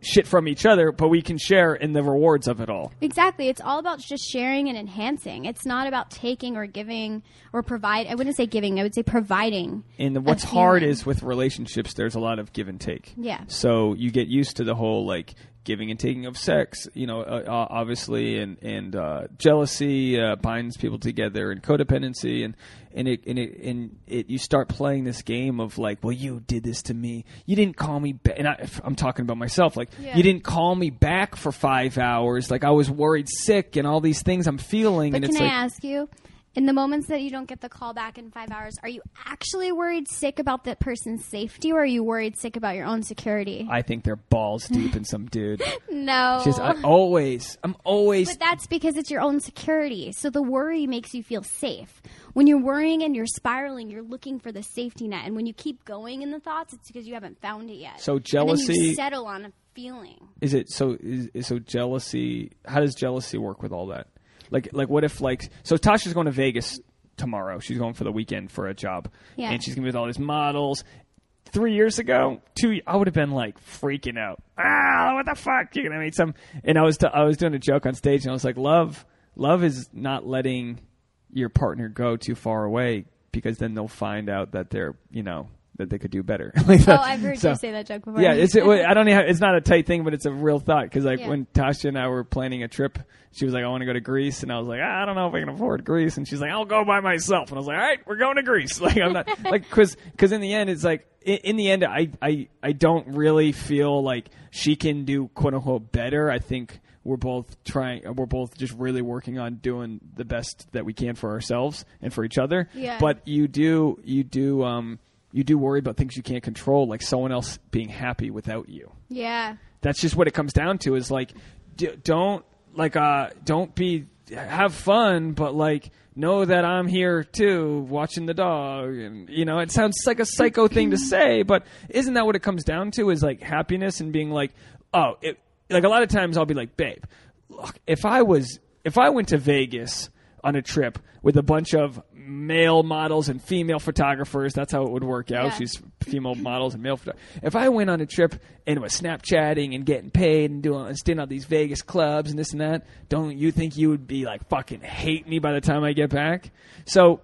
shit from each other, but we can share in the rewards of it all. Exactly. It's all about just sharing and enhancing. It's not about taking or giving or provide. I wouldn't say giving. I would say providing. And a what's hard is with relationships, there's a lot of give and take. Yeah. So you get used to the whole like giving and taking of sex, you know, uh, uh, obviously, and and uh, jealousy uh, binds people together, and codependency, and and it and it and it. You start playing this game of like, well, you did this to me. You didn't call me back, and I, I'm talking about myself. Like, Yeah. you didn't call me back for five hours. Like, I was worried, sick, and all these things I'm feeling. But and can it's I like, ask you, in the moments that you don't get the call back in five hours, are you actually worried sick about that person's safety, or are you worried sick about your own security? I think they're balls deep in some dude. no. Just I always, I'm always But that's because it's your own security. So the worry makes you feel safe. When you're worrying and you're spiraling, you're looking for the safety net. And when you keep going in the thoughts, it's because you haven't found it yet. So And then jealousy- you settle on a feeling. is it so is, is so jealousy how does jealousy work with all that like like what if like so tasha's going to vegas tomorrow. She's going for the weekend for a job. Yeah. and she's gonna be with all these models. Three years ago two i would have been like freaking out. Ah what the fuck? You're gonna meet some and i was t- i was doing a joke on stage and i was like love love is not letting your partner go too far away because then they'll find out that they're you know that they could do better Like Oh. I've heard So- you say that joke before. yeah, it's it, I don't know. It's not a tight thing, but it's a real thought. Because like Yeah. when Tasha and I were planning a trip, she was like, "I want to go to Greece," and I was like, "I don't know if I can afford Greece." And she's like, "I'll go by myself." And I was like, "All right, we're going to Greece." Like I'm not like because because in the end, it's like in, in the end, I I I don't really feel like she can do quote unquote better. I think we're both trying. We're both just really working on doing the best that we can for ourselves and for each other. Yeah. But you do you do um you do worry about things you can't control, like someone else being happy without you. Yeah. That's just what it comes down to. Is like, d- don't like uh don't be have fun, but like know that I'm here too, watching the dog, and you know it sounds like a psycho thing to say, but isn't that what it comes down to? Is like happiness and being like, oh, it, like a lot of times I'll be like, babe, look, if I was if I went to Vegas on a trip with a bunch of male models and female photographers, that's how it would work out. Yeah. She's female models and male photographers. If I went on a trip and was Snapchatting and getting paid and doing and staying at these Vegas clubs and this and that, don't you think you would be like fucking hate me by the time I get back? So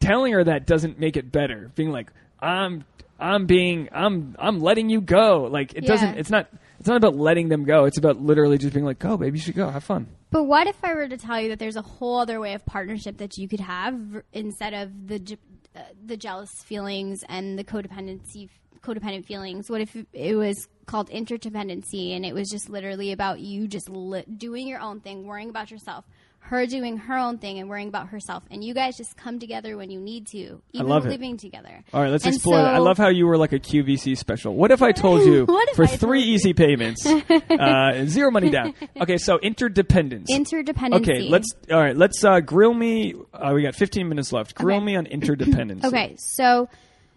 telling her that doesn't make it better. Being like, I'm I'm being I'm I'm letting you go. Like it Yeah. doesn't it's not it's not about letting them go. It's about literally just being like, go, baby, you should go, have fun. But what if I were to tell you that there's a whole other way of partnership that you could have instead of the uh, the jealous feelings and the codependency codependent feelings? What if it was called interdependency and it was just literally about you just li- doing your own thing, worrying about yourself, her doing her own thing and worrying about herself, and you guys just come together when you need to, even love it. living together. All right, let's And explore that. I love how you were like a QVC special. What if I told you for three you? easy payments, uh, zero money down? Okay, so interdependence. interdependency. Okay, let's all right. Let's uh, grill me. Uh, we got 15 minutes left. Grill Okay. me on interdependence. Okay, so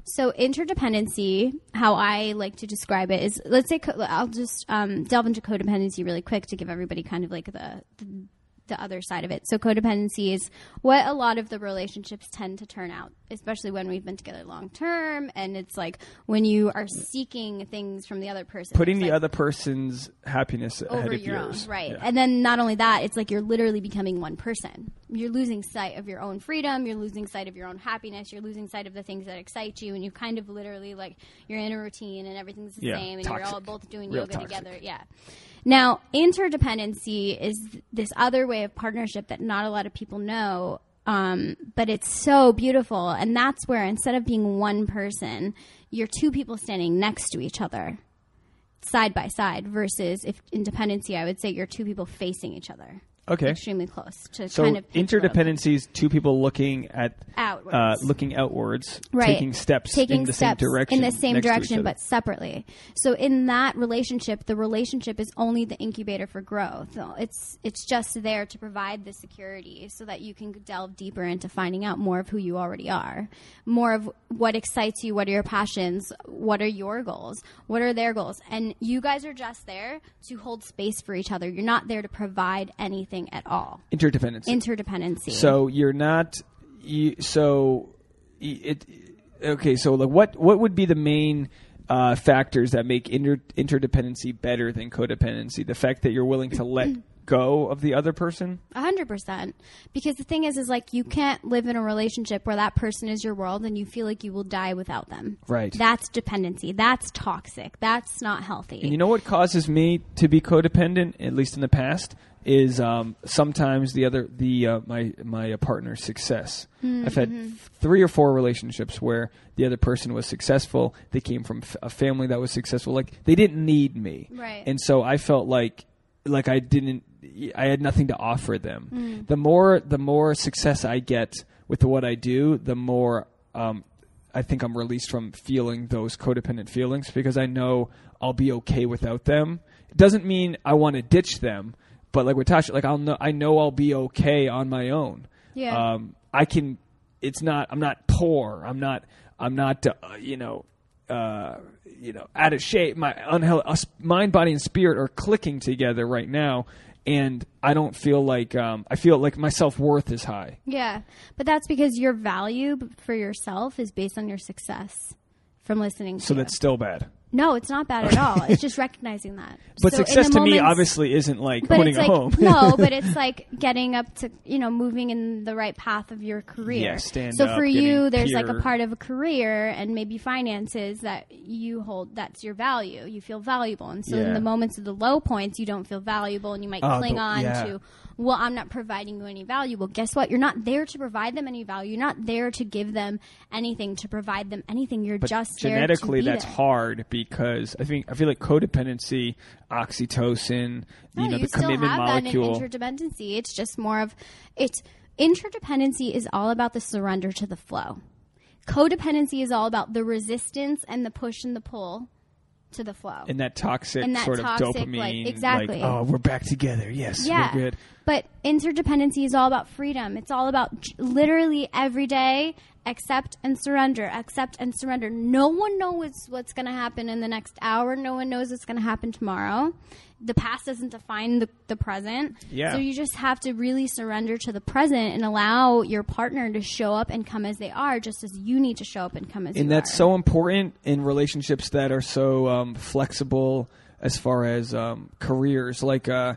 so interdependency, how I like to describe it is, let's say co- I'll just um, delve into codependency really quick to give everybody kind of like the, the the other side of it. So codependency is what a lot of the relationships tend to turn out, especially when we've been together long term, and it's like when you are seeking things from the other person, Putting the like, other person's happiness ahead over of your yours. own, right? Yeah. And then not only that, it's like you're literally becoming one person. You're losing sight of your own freedom. You're losing sight of your own happiness. You're losing sight of the things that excite you, and you kind of literally like you're in a routine and everything's the Yeah, same, and you're all both doing Real yoga toxic. together. Yeah. Now, interdependency is this other way of partnership that not a lot of people know. Um, but it's so beautiful, and that's where instead of being one person, you're two people standing next to each other side by side versus if in dependency i would say you're two people facing each other Okay. extremely close to So kind of them. two people looking at Outwards. uh, looking outwards, right. taking steps taking in the steps same direction, in the same next to each direction but separately. So in that relationship the relationship is only the incubator for growth. It's it's just there to provide the security so that you can delve deeper into finding out more of who you already are. More of what excites you what are your passions what are your goals what are their goals? And you guys are just there to hold space for each other. You're not there to provide anything at all interdependency. interdependency So you're not. You, so it. Okay. So like, what what would be the main uh, factors that make inter, interdependency better than codependency? The fact that you're willing to let go of the other person. A hundred percent. Because the thing is, is like you can't live in a relationship where that person is your world and you feel like you will die without them. Right. That's dependency. That's toxic. That's not healthy. And you know what causes me to be codependent, at least in the past, is um, sometimes the other the uh, my my uh, partner's success. I've had Mm-hmm. three or four relationships where the other person was successful. They came from f- a family that was successful. Like they didn't need me, Right. And so I felt like like I didn't. I had nothing to offer them. Mm. The more the more success I get with what I do, the more um, I think I'm released from feeling those codependent feelings because I know I'll be okay without them. It doesn't mean I want to ditch them, but like with Tasha, like I'll know I know I'll be okay on my own. Yeah. Um, I can. It's not. I'm not poor. I'm not. I'm not. Uh, you know. Uh, you know, out of shape. My unhealthy uh, mind, body, and spirit are clicking together right now, and I don't feel like. Um, I feel like my self worth is high. Yeah, but that's because your value for yourself is based on your success from listening to So that's still bad. No, it's not bad at all. It's just recognizing that. But So success to me obviously isn't like but owning it's a like home. no, but it's like getting up to you know moving in the right path of your career. Yeah, stand so up, for you, there's like a part of a career and maybe finances that you hold. That's your value. You feel valuable, and so Yeah. in the moments of the low points, you don't feel valuable, and you might Oh, cling the- on yeah. to. Well, I'm not providing you any value. Well, guess what? You're not there to provide them any value. You're not there to give them anything, to provide them anything. You're but just genetically there to be that's there. hard because I think I feel like codependency, oxytocin, No, you know, the still commitment have molecule. that in interdependency. It's just more of it's interdependency is all about the surrender to the flow. Codependency is all about the resistance and the push and the pull to the flow. and that toxic And that sort toxic, of like- dopamine, exactly. oh, we're back together. Yes, yeah, we're good. But interdependency is all about freedom. It's all about literally every day accept and surrender, accept and surrender. No one knows what's going to happen in the next hour. No one knows what's going to happen tomorrow. The past doesn't define the, the present. Yeah. So you just have to really surrender to the present and allow your partner to show up and come as they are, just as you need to show up and come as you and that's are. so important in relationships that are so um, flexible as far as um, careers. Like uh,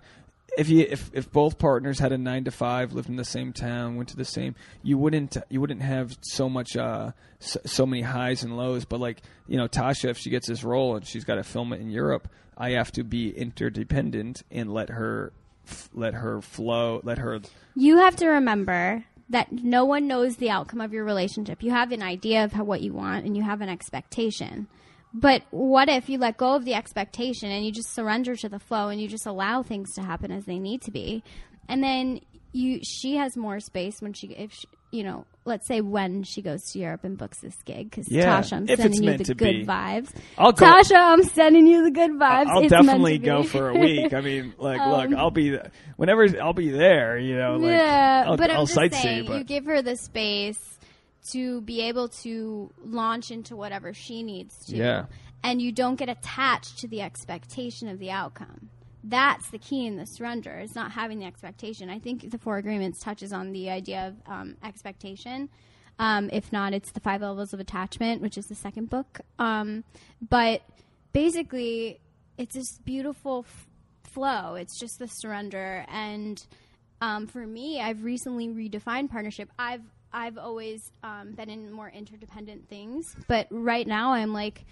if you if, if both partners had a nine to five, lived in the same town, went to the same, you wouldn't you wouldn't have so much uh, so, so many highs and lows. But like you know, Tasha, if she gets this role and she's got to film it in Europe, I have to be interdependent and let her f- let her flow, let her You have to remember that no one knows the outcome of your relationship. You have an idea of how, what you want and you have an expectation. But what if you let go of the expectation and you just surrender to the flow and you just allow things to happen as they need to be? And then you she has more space when she if she, you know, let's say when she goes to Europe and books this gig cuz Yeah, Tasha, I'm sending you the good be. vibes. I'll go- Tasha, I'm sending you the good vibes. I'll It's definitely go for a week. I mean, like, um, look, I'll be whenever I'll be there. You know, like, yeah, I'll, but I'm I'll just sightsee. saying, you give her the space to be able to launch into whatever she needs to. Yeah. And you don't get attached to the expectation of the outcome. That's the key in the surrender. It's not having the expectation. I think the Four Agreements touches on the idea of um, expectation. Um, if not, it's the Five Levels of Attachment, which is the second book. Um, but basically, it's this beautiful f- flow. It's just the surrender. And um, for me, I've recently redefined partnership. I've I've always um, been in more interdependent things, but right now I'm like,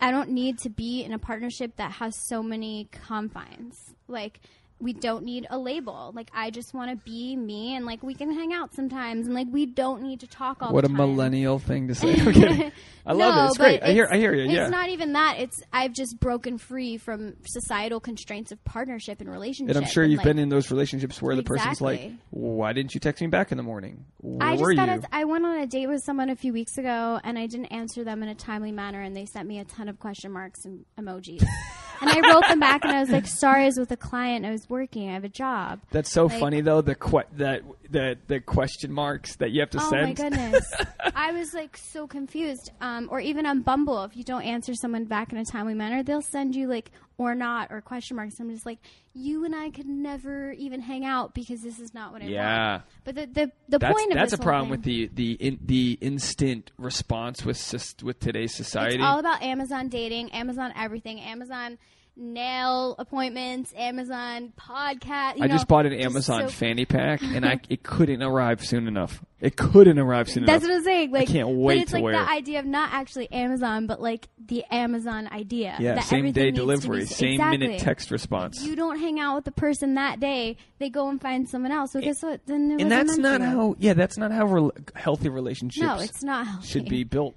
I don't need to be in a partnership that has so many confines. Like, we don't need a label. Like, I just want to be me, and like we can hang out sometimes, and like we don't need to talk all the time. what a time. millennial thing to say. Kidding. I love no, it. It's great. I hear. I hear you. It's Yeah. not even that. It's I've just broken free from societal constraints of partnership and relationship. and I'm sure and, you've like, been in those relationships where the person's like, "Why didn't you text me back in the morning? Where I were just got you?" a, I went on a date with someone a few weeks ago, and I didn't answer them in a timely manner, and they sent me a ton of question marks and emojis. and I wrote them back, and I was like, "Sorry, I was with a client. I was working. I have a job." That's so like- funny though. The que- that the the question marks that you have to Oh send. Oh my goodness. I was like so confused. Um, or even on Bumble, if you don't answer someone back in a timely manner, they'll send you like or not or question marks. I'm just like, you and I could never even hang out because this is not what I want. Yeah. want. But the the, the That's point of that's a problem thing- with the the in, the instant response with with today's society. It's all about Amazon dating, Amazon everything, Amazon nail appointments, Amazon podcast. you I know, just bought an Amazon so- fanny pack, and I it couldn't arrive soon enough. It couldn't arrive soon That's enough. That's what I'm saying. Like, I can't but wait it's to like wear the idea of not actually Amazon, but like the Amazon idea. yeah, same day to be delivery, same exactly. minute text response. You don't hang out with the person that day; they go and find someone else. So guess what? Then and that's not how. Yeah, that's not how rel healthy relationships. No, it's not healthy. should be built.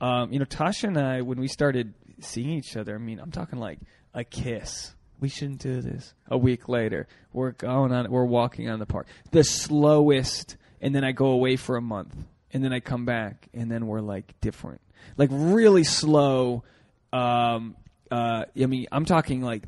Um, you know, Tasha and I, when we started seeing each other, I mean, I'm talking like a kiss. We shouldn't do this. A week later, we're going on, we're walking on the park. The slowest, and then I go away for a month, and then I come back, and then we're like different, like really slow. Um, uh, I mean, I'm talking like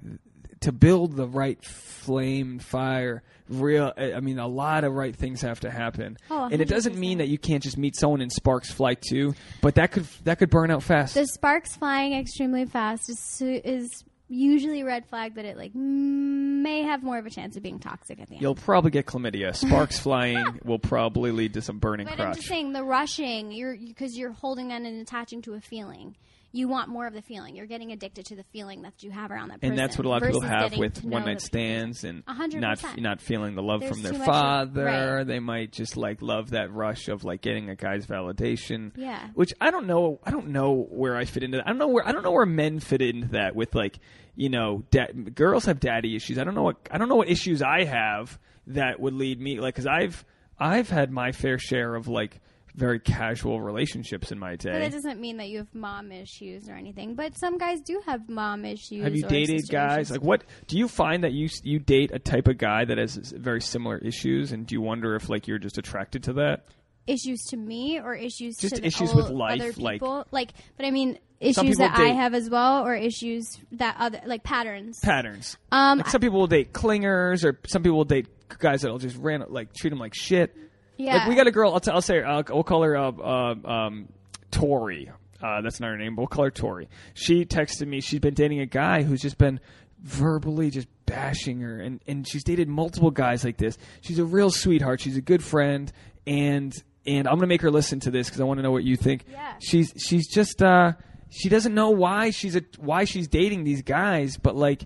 to build the right flame fire. Real, I mean, a lot of right things have to happen, Oh, and it doesn't mean that you can't just meet someone and sparks fly too. But that could that could burn out fast. The sparks flying extremely fast is is usually a red flag that it like may have more of a chance of being toxic at the end. You'll probably get chlamydia. Sparks flying will probably lead to some burning but I'm just saying the rushing, you're because you're holding on and attaching to a feeling. You want more of the feeling. You're getting addicted to the feeling that you have around that person. and that's what a lot of people have with one night stands and hundred not percent. not feeling the love There's from their much of- father. right. They might just like love that rush of like getting a guy's validation. Yeah. Which I don't know. I don't know where I fit into that. I don't know where I don't know where men fit into that with like you know da- girls have daddy issues. I don't know what I don't know what issues I have that would lead me like because I've I've had my fair share of like very casual relationships in my day. But that doesn't mean that you have mom issues or anything. But some guys do have mom issues. Have you dated guys issues. like what? Do you find that you you date a type of guy that has very similar issues, and do you wonder if like you're just attracted to that? Issues to me or issues Just to issues with life, other people? Like, but I mean issues that I have as well, or issues that other like patterns. Patterns. Um, Like some people will date clingers, or some people will date guys that'll just ran like treat them like shit. yeah, Like we got a girl. I'll, t- I'll say I'll, we'll call her uh, uh, um, Tori. Uh, that's not her name. But we'll call her Tori. She texted me. She's been dating a guy who's just been verbally just bashing her, and and she's dated multiple guys like this. She's a real sweetheart. She's a good friend, and and I'm gonna make her listen to this because I want to know what you think. Yeah. She's she's just uh she doesn't know why she's a why she's dating these guys, but like.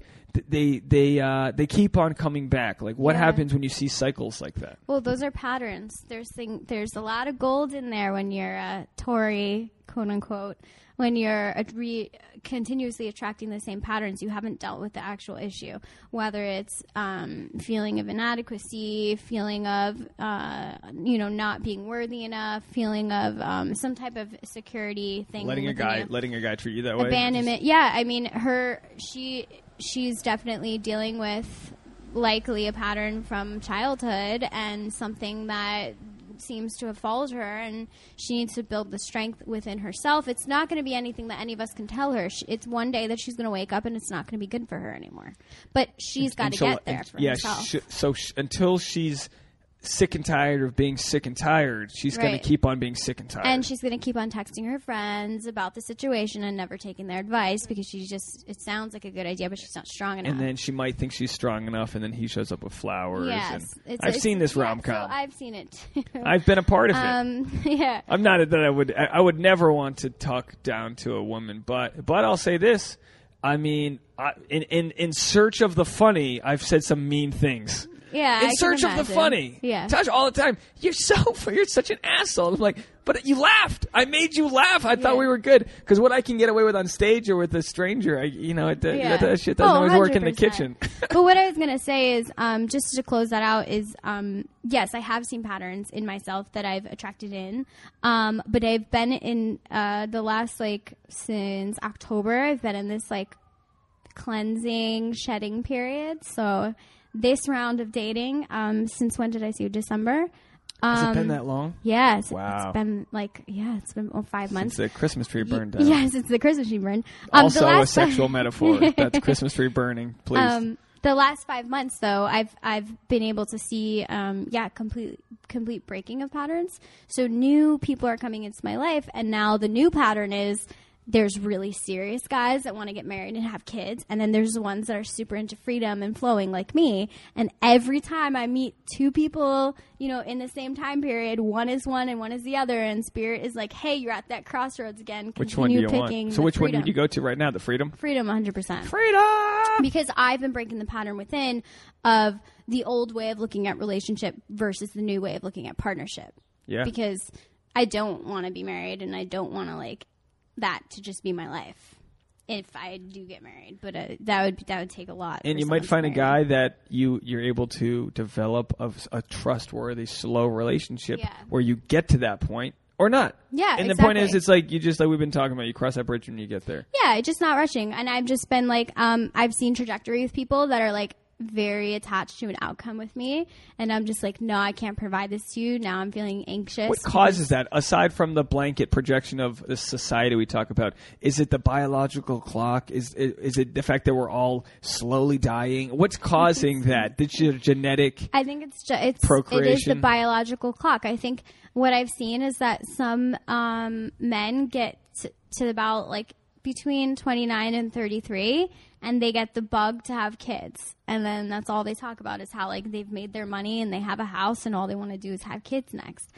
They they uh, they keep on coming back. Like, what Yeah. happens when you see cycles like that? Well, those are patterns. There's thing, there's a lot of gold in there when you're a Tori, quote unquote. When you're re- continuously attracting the same patterns, you haven't dealt with the actual issue. Whether it's um, feeling of inadequacy, feeling of uh, you know not being worthy enough, feeling of um, some type of security thing. letting a guy you letting a guy treat you that way abandonment. Yeah, I mean, her she she's definitely dealing with likely a pattern from childhood and something that seems to have followed her and she needs to build the strength within herself. It's not going to be anything that any of us can tell her. Sh- it's one day that she's going to wake up and it's not going to be good for her anymore. But she's got to get there yeah herself. sh- so sh- until she's sick and tired of being sick and tired. She's going to keep on being sick and tired. And she's going to keep on texting her friends about the situation and never taking their advice because she's just it sounds like a good idea but she's not strong enough and then she might think she's strong enough and then he shows up with flowers Yes, and it's- i've it's- seen this yeah, rom-com. so I've seen it. too. I've been a part of it. Um, yeah, i'm not that i would I, I would never want to talk down to a woman but but i'll say this. I mean I, in, in in search of the funny i've said some mean things yeah. I in can search of the funny. Yeah, Tasha, all the time. You're so you're such an asshole. I'm like, but you laughed. I made you laugh. I thought we were good because what I can get away with on stage or with a stranger, I, you know, it, Yeah. that, that shit doesn't Oh, always work in the kitchen. but what I was gonna say is, um, just to close that out, is um, yes, I have seen patterns in myself that I've attracted in, um, but I've been in uh, the last like since October. I've been in this like cleansing, shedding period. So this round of dating, um, since when did I see you? December. Um, Has it been that long? Yes, Wow. it's been like yeah, it's been oh, five months. Since the Christmas tree burned down. Yes, it's the Christmas tree burn. Um, also the a sexual metaphor. That's Christmas tree burning. Please. Um, the last five months, though, I've I've been able to see, um, yeah, complete complete breaking of patterns. So new people are coming into my life, and now the new pattern is there's really serious guys that want to get married and have kids, and then there's the ones that are super into freedom and flowing like me. And every time I meet two people, you know, in the same time period, one is one and one is the other, and spirit is like, hey, you're at that crossroads again. which one do Continue you picking want? So which one would you go to right now? The freedom. Freedom, 100%. Freedom. because I've been breaking the pattern within of the old way of looking at relationship versus the new way of looking at partnership. Yeah. Because I don't want to be married and I don't want to like that to just be my life if I do get married. But uh, that would that would take a lot. and you might find a guy that you you're able to develop a, a trustworthy slow relationship Yeah. where you get to that point or not Yeah, and the point is it's like you just like we've been talking about you cross that bridge when you get there Yeah, just not rushing. And I've just been like, um, I've seen trajectory with people that are like very attached to an outcome with me, and I'm just like, no, I can't provide this to you. Now I'm feeling anxious. what causes that aside from the blanket projection of the society we talk about is it the biological clock is is it the fact that we're all slowly dying what's causing that the ge- genetic I think it's just it's it is the biological clock. I think what I've seen is that some um, men get t- to about like between 29 and 33 and they get the bug to have kids and then that's all they talk about is how like they've made their money and they have a house and all they want to do is have kids next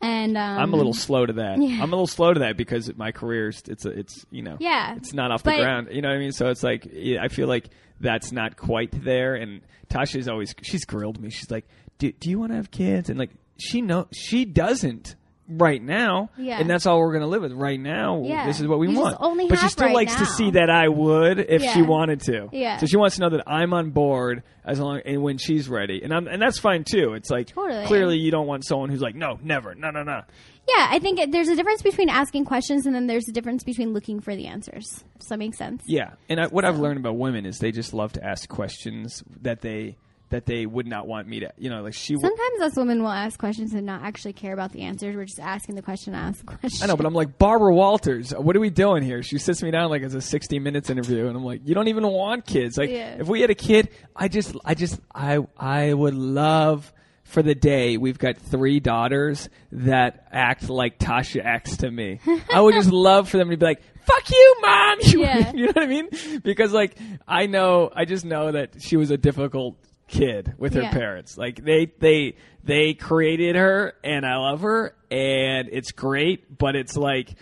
and um, I'm a little slow to that. I'm a little slow to that because my career's it's a, it's you know Yeah. it's not off the But- ground. You know what I mean? So it's like I feel like that's not quite there. And Tasha's always she's grilled me. She's like, "Do, do you want to have kids?" And like she know she doesn't right now. Yeah. And that's all we're gonna live with right now. Yeah. This is what we You want. only but she still right likes to see that I would if she wanted to. Yeah. So she wants to know that I'm on board as long and when she's ready. And I'm and that's fine too. It's like Totally. clearly you don't want someone who's like, no, never, no, no, no. Yeah, I think it, there's a difference between asking questions and then there's a difference between looking for the answers. Does that make sense? Yeah, and I, what I've learned about women is they just love to ask questions that they that they would not want me to. You know, like she. w- Sometimes us women will ask questions and not actually care about the answers. We're just asking the question to ask the question. I know, but I'm like Barbara Walters. What are we doing here? She sits me down like it's a 60 minutes interview, and I'm like, you don't even want kids. Like, Yeah. if we had a kid, I just, I just, I, I would love for the day we've got three daughters that act like Tasha acts to me. I would just love for them to be like, "Fuck you, mom." You, Yeah. you know what I mean? Because like I know, I just know that she was a difficult kid with her Yeah. parents. Like they they they created her and I love her and it's great, but it's like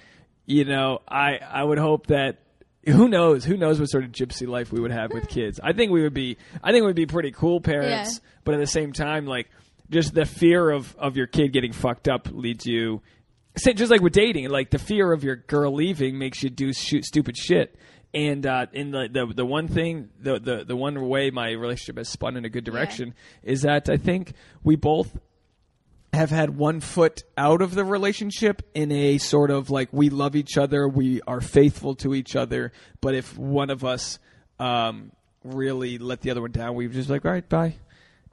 you know, I I would hope that who knows who knows what sort of gypsy life we would have with hmm. kids. I think we would be I think we'd be pretty cool parents, Yeah. but at the same time like just the fear of of your kid getting fucked up leads you just like with dating, like the fear of your girl leaving makes you do shoot stupid shit. And uh, in the, the the one thing, the, the the one way my relationship has spun in a good direction is that I think we both have had one foot out of the relationship in a sort of like we love each other, we are faithful to each other, but if one of us um, really let the other one down, we've just like, all right, bye.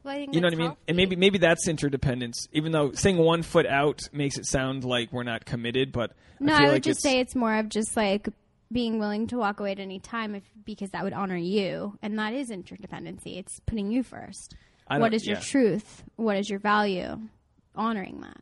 Well, You know what I mean? And maybe maybe that's interdependence. Even though saying one foot out makes it sound like we're not committed, but No, I, I, would like just say it's more of just like being willing to walk away at any time if, because that would honor you, and that is interdependency. It's putting you first. What don't- your truth? What is your value? Honoring that.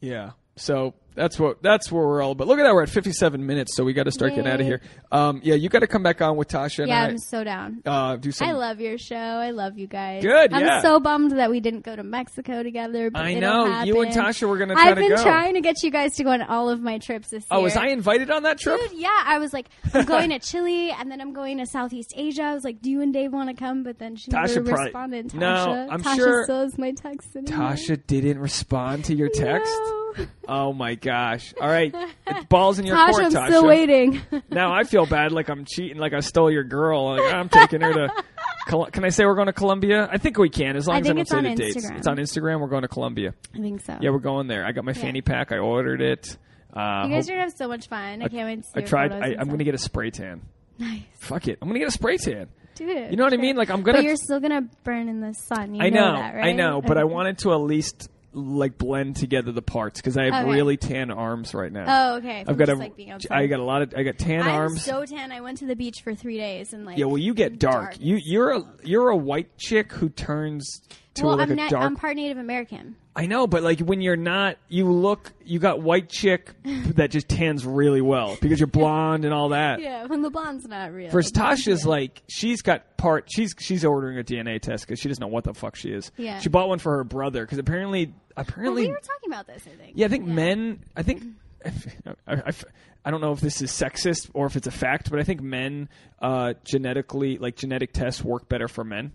Yeah. So that's what that's where we're all about. Look at that, we're at 57 minutes, so we got to start getting out of here. Um, yeah, you got to come back on with Tasha and Yeah, I. I'm so down. uh, do some. I love your show. I love you guys. Good, I'm yeah. so bummed that we didn't go to Mexico together. But I know you and. Tasha were going to try I've to been go. trying to get you guys to go on all of my trips this year. oh, was I invited on that trip? Dude, yeah, I was like, I'm going to Chile, and then I'm going to Southeast Asia. I was like, do you and Dave want to come? But then she Tasha never probably- responded. Tasha, No, I'm Tasha sure- still has my text. anymore. Tasha didn't respond to your text. No. Oh my gosh! All right, it's balls in your Tasha, court, I'm Tasha. still waiting. now I feel bad, like I'm cheating, like I stole your girl. Like I'm taking her to. Col- Can I say we're going to Colombia? I think we can, as long I as I don't say the dates. It's on Instagram. We're going to Colombia. I think so. Yeah, we're going there. I got my fanny pack. I ordered it. Uh, you guys are gonna have so much fun. I can't wait to see I tried. I, I'm going to get a spray tan. nice, Fuck it. I'm going to get a spray tan. dude. You know what I mean? Like I'm gonna. But to. you're still gonna burn in the sun. You I know. that, right? I know. But I wanted to at least like blend together the parts because I have Okay. really tan arms right now. Oh, okay. I've From got a. like, being. I got a lot of. I got tan I'm arms. so tan. I went to the beach for three days and like. yeah, well, you get dark. dark. You you're a you're a white chick who turns to well, like I'm, a na- dark. I'm part Native American. I know, but like when you're not, you look. You got white chick that just tans really well because you're blonde and all that. Yeah, when the blonde's not real. First, Tasha's like she's got part. She's she's ordering a DNA test because she doesn't know what the fuck she is. Yeah. She bought one for her brother because apparently Well, apparently we were talking about this. I think. yeah I think men I think I, I, I don't know if this is sexist or if it's a fact, but I think men uh, genetically, like genetic tests, work better for men.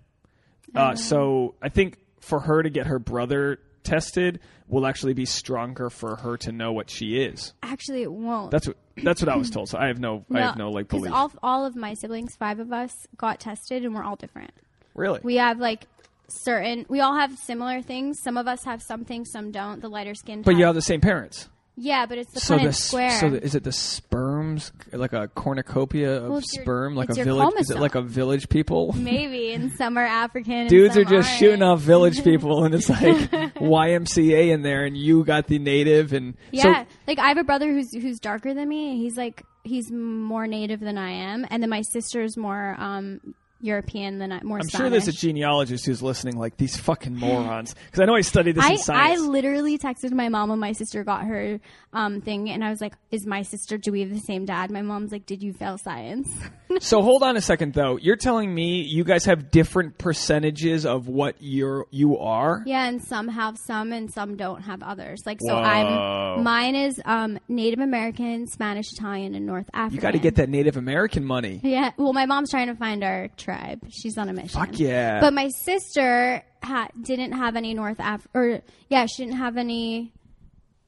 Uh, so I think for her to get her brother tested will actually be stronger for her to know what she is. Actually, it won't. That's what that's what I was told. So I have no, I have no like belief. All, all of my siblings, five of us, got tested, and we're all different. really? We have like certain. We all have similar things. Some of us have some things, some don't. The lighter skin. but you have the same parents. Yeah, but it's the so the square. so the, is it the sperms like a cornucopia of Well, sperm like a village? Is it like a village people? Maybe, and some are African. and Dudes are just aren't. shooting off village people, and it's like YMCA in there, and you got the native, and Yeah, so like I have a brother who's who's darker than me. And he's like he's more native than I am, and then my sister's more um European than I. More I'm sure there's a genealogist who's listening, like these fucking morons, because I know I studied this I, in I literally texted my mom when my sister got her um, thing, and I was like, "Is my sister? Do we have the same dad?" My mom's like, "Did you fail science?" so hold on a second, though. You're telling me you guys have different percentages of what you're you are. yeah, and some have some, and some don't have others. Like so, Whoa. I'm mine is um, Native American, Spanish, Italian, and North African. You got to get that Native American money. Yeah, well, my mom's trying to find our tribe. She's on a mission. Fuck yeah. But my sister ha- didn't have any North Af or yeah, she didn't have any.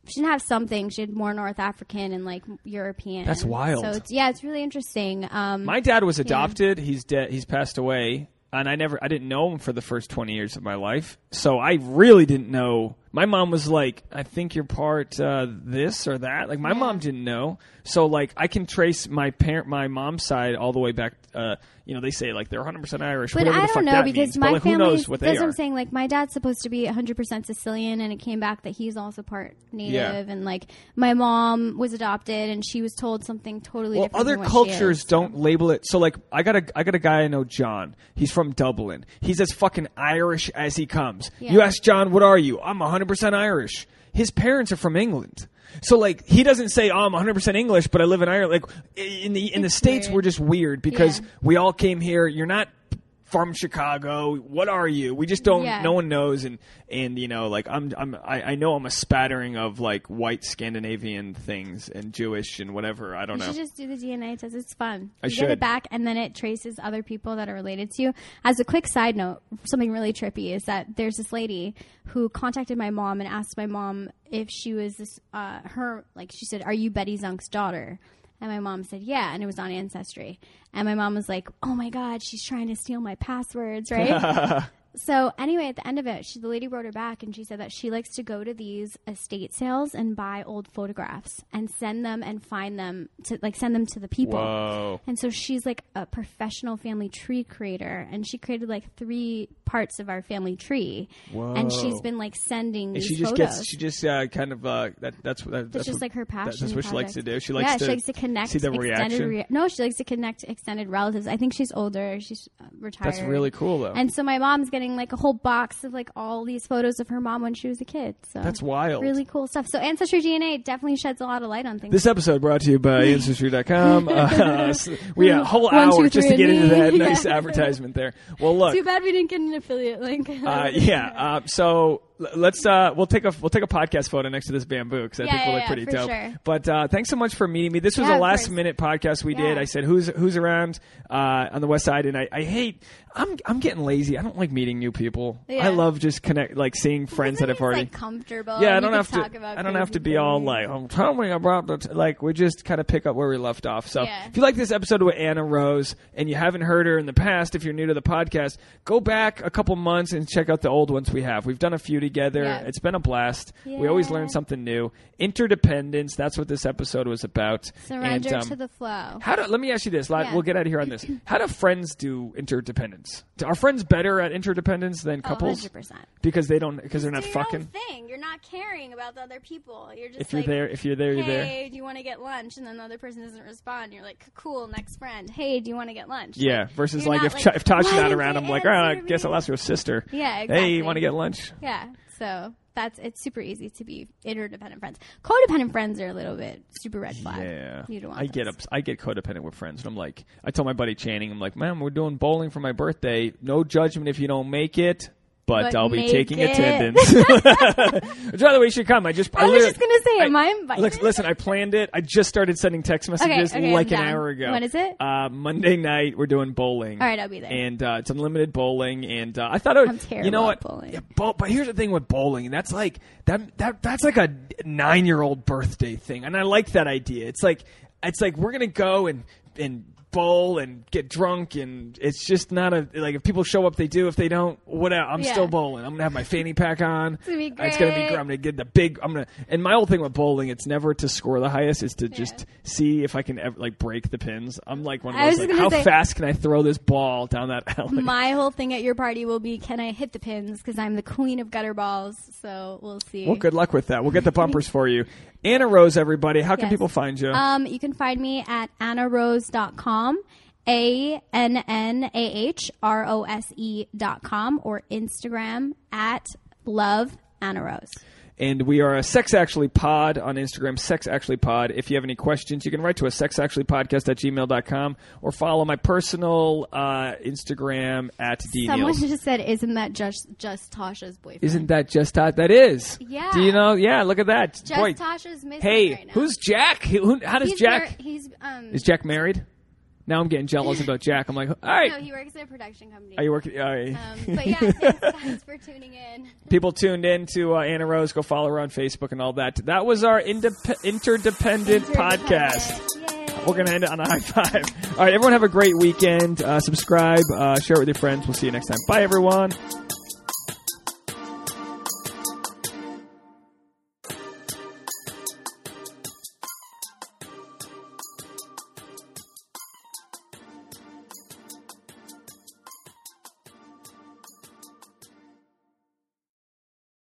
She didn't have something. She had more North African and like European. That's wild. So it's yeah, it's really interesting. Um, My dad was adopted. He's dead. He's passed away, and I never, I didn't know him for the first twenty years of my life. So I really didn't know. My mom was like, "I think you're part uh, this or that." Like my mom didn't know. So like I can trace my parent, my mom's side all the way back. Uh, you know, they say like they're 100 percent Irish. but I the don't fuck know because means. my but, like, family. knows what that's what. I'm saying. Like my dad's supposed to be 100 percent Sicilian, and it came back that he's also part Native. Yeah. And like my mom was adopted, and she was told something totally different. Well, different. other than what she cultures is. don't label it. So, like, I got a, I got a guy I know, John. He's from Dublin. He's as fucking Irish as he comes. Yeah. You ask John, "What are you?" I'm 100 percent Irish. His parents are from England. So like he doesn't say oh, I'm 100% English but I live in Ireland like in the in the It's states weird. we're just weird because Yeah. we all came here you're not from Chicago what are you we just don't Yeah. no one knows and and you know like I'm I'm I, I know I'm a spattering of like white Scandinavian things and Jewish and whatever I don't You know should just do the DNA test. It's fun. I you get it back, and then it traces other people that are related to you. As a quick side note, something really trippy is that there's this lady who contacted my mom and asked my mom if she was this, uh, her, like she said, "Are you Betty Zunk's daughter?" And my mom said, "Yeah," and it was on Ancestry. And my mom was like, "Oh my God, she's trying to steal my passwords, right?" So anyway, at the end of it, she, the lady wrote her back and she said that she likes to go to these estate sales and buy old photographs and send them and find them to like send them to the people. Whoa. And so she's like a professional family tree creator, and she created like three parts of our family tree. Whoa. And she's been like sending And these she just photos. gets she just uh, kind of uh, that that's that, that's That's just what, like her that- passion. That's what she likes to do. She likes yeah, to she likes to connect see the reaction. Rea- no, she likes to connect extended relatives. I think she's older. She's uh, retired. That's really cool though. And so my mom's getting like a whole box of like all these photos of her mom when she was a kid. So That's wild. Really cool stuff. So ancestry DNA definitely sheds a lot of light on things. This episode brought to you by Ancestry.com. Uh, we had a whole One, hour two, just to get into that nice Yeah. advertisement there. Well, look, Too bad we didn't get an affiliate link. uh, yeah. Uh, so let's uh, we'll take a we'll take a podcast photo next to this bamboo because I Yeah, think we'll yeah, look pretty dope. sure. But uh, thanks so much for meeting me. This was Yeah, a last minute podcast we did. I said who's who's around uh, on the west side, and I, I hate. I'm I'm getting lazy. I don't like meeting new people. I love just connect like seeing friends that it, already. like comfortable. Yeah, I don't have to. talk about I don't have to be all things. like, "Oh, tell me about the." T-. Like we just kind of pick up where we left off. So if you like this episode with Annah Rose and you haven't heard her in the past, if you're new to the podcast, go back a couple months and check out the old ones we have. We've done a few together. Yeah. It's been a blast. We always learn something new. Interdependence. That's what this episode was about. Surrender and, um, to the flow. how do let me ask you this? Yeah. We'll get out of here on this. How do friends do interdependence? Are friends better at interdependence than Oh, couples 100%. because they don't because they're not fucking? thing. You're not caring about the other people. You're just If you're there, if you're there, you're there. Hey, do you want to get lunch? And then the other person doesn't respond. You're like, cool, next friend. Hey, do you want to get lunch? Yeah, Like, versus like if Ch- if Todd's not around, I'm like, oh, I guess? I'll ask your sister. Yeah, Hey, you want to get lunch? Yeah, so that's it's super easy to be interdependent friends. Codependent friends are a little bit super red flag. Yeah, you don't I get ups- I get codependent with friends, and I'm like, I told my buddy Channing, I'm like, man, we're doing bowling for my birthday. No judgment if you don't make it, but, But I'll be taking it. attendance. Which, by the way, you should come. I just I was just gonna say, am I Look, invited? listen, I planned it. I just started sending text messages okay, like I'm an hour ago. When is it? Uh, Monday night. We're doing bowling. All right, I'll be there. And uh, it's unlimited bowling. And uh, I thought it would. I'm terrible you know what? at bowling. Yeah, bow, but here's the thing with bowling. That's like that. That that's like a nine year old birthday thing, and I like that idea. It's like it's like we're gonna go and and bowl and get drunk and it's just not a like if people show up they do if they don't whatever i'm Yeah. still bowling i'm gonna have my fanny pack on It's gonna be it's gonna be great. great i'm gonna get the big i'm gonna and my whole thing with bowling it's never to score the highest it's to just see if i can ever like break the pins i'm like one of I those like how say- fast can i throw this ball down that alley My whole thing at your party will be, can I hit the pins? Because I'm the queen of gutter balls. So we'll see. well good luck with that we'll get the bumpers for you annah rose everybody how can Yes. people find you Um, you can find me at annahrose.com, A N N A H R O S E dot com, or Instagram at love Annah Rose. And we are a Sex Actually Pod on Instagram, Sex Actually Pod. If you have any questions, you can write to us, sexactuallypodcast at gmail.com, or follow my personal uh, Instagram at D. Someone just said, "Isn't that just just Tasha's boyfriend?" Isn't that just Todd? That is. Yeah. Do you know? Yeah, look at that. just Boy, Tasha's missing hey, right now. who's Jack? Who, how does he's Jack? ver- he's um. is Jack married? Now I'm getting jealous about Jack. I'm like, all right. no, he works at a production company. Are you working? All right. um, but yeah, thanks guys for tuning in. People tuned in to uh, Annah Rose. Go follow her on Facebook and all that. That was our indep- interdependent podcast. Yay. We're going to end it on a high five. All right, everyone have a great weekend. Uh, subscribe, uh, share it with your friends. We'll see you next time. Bye, everyone.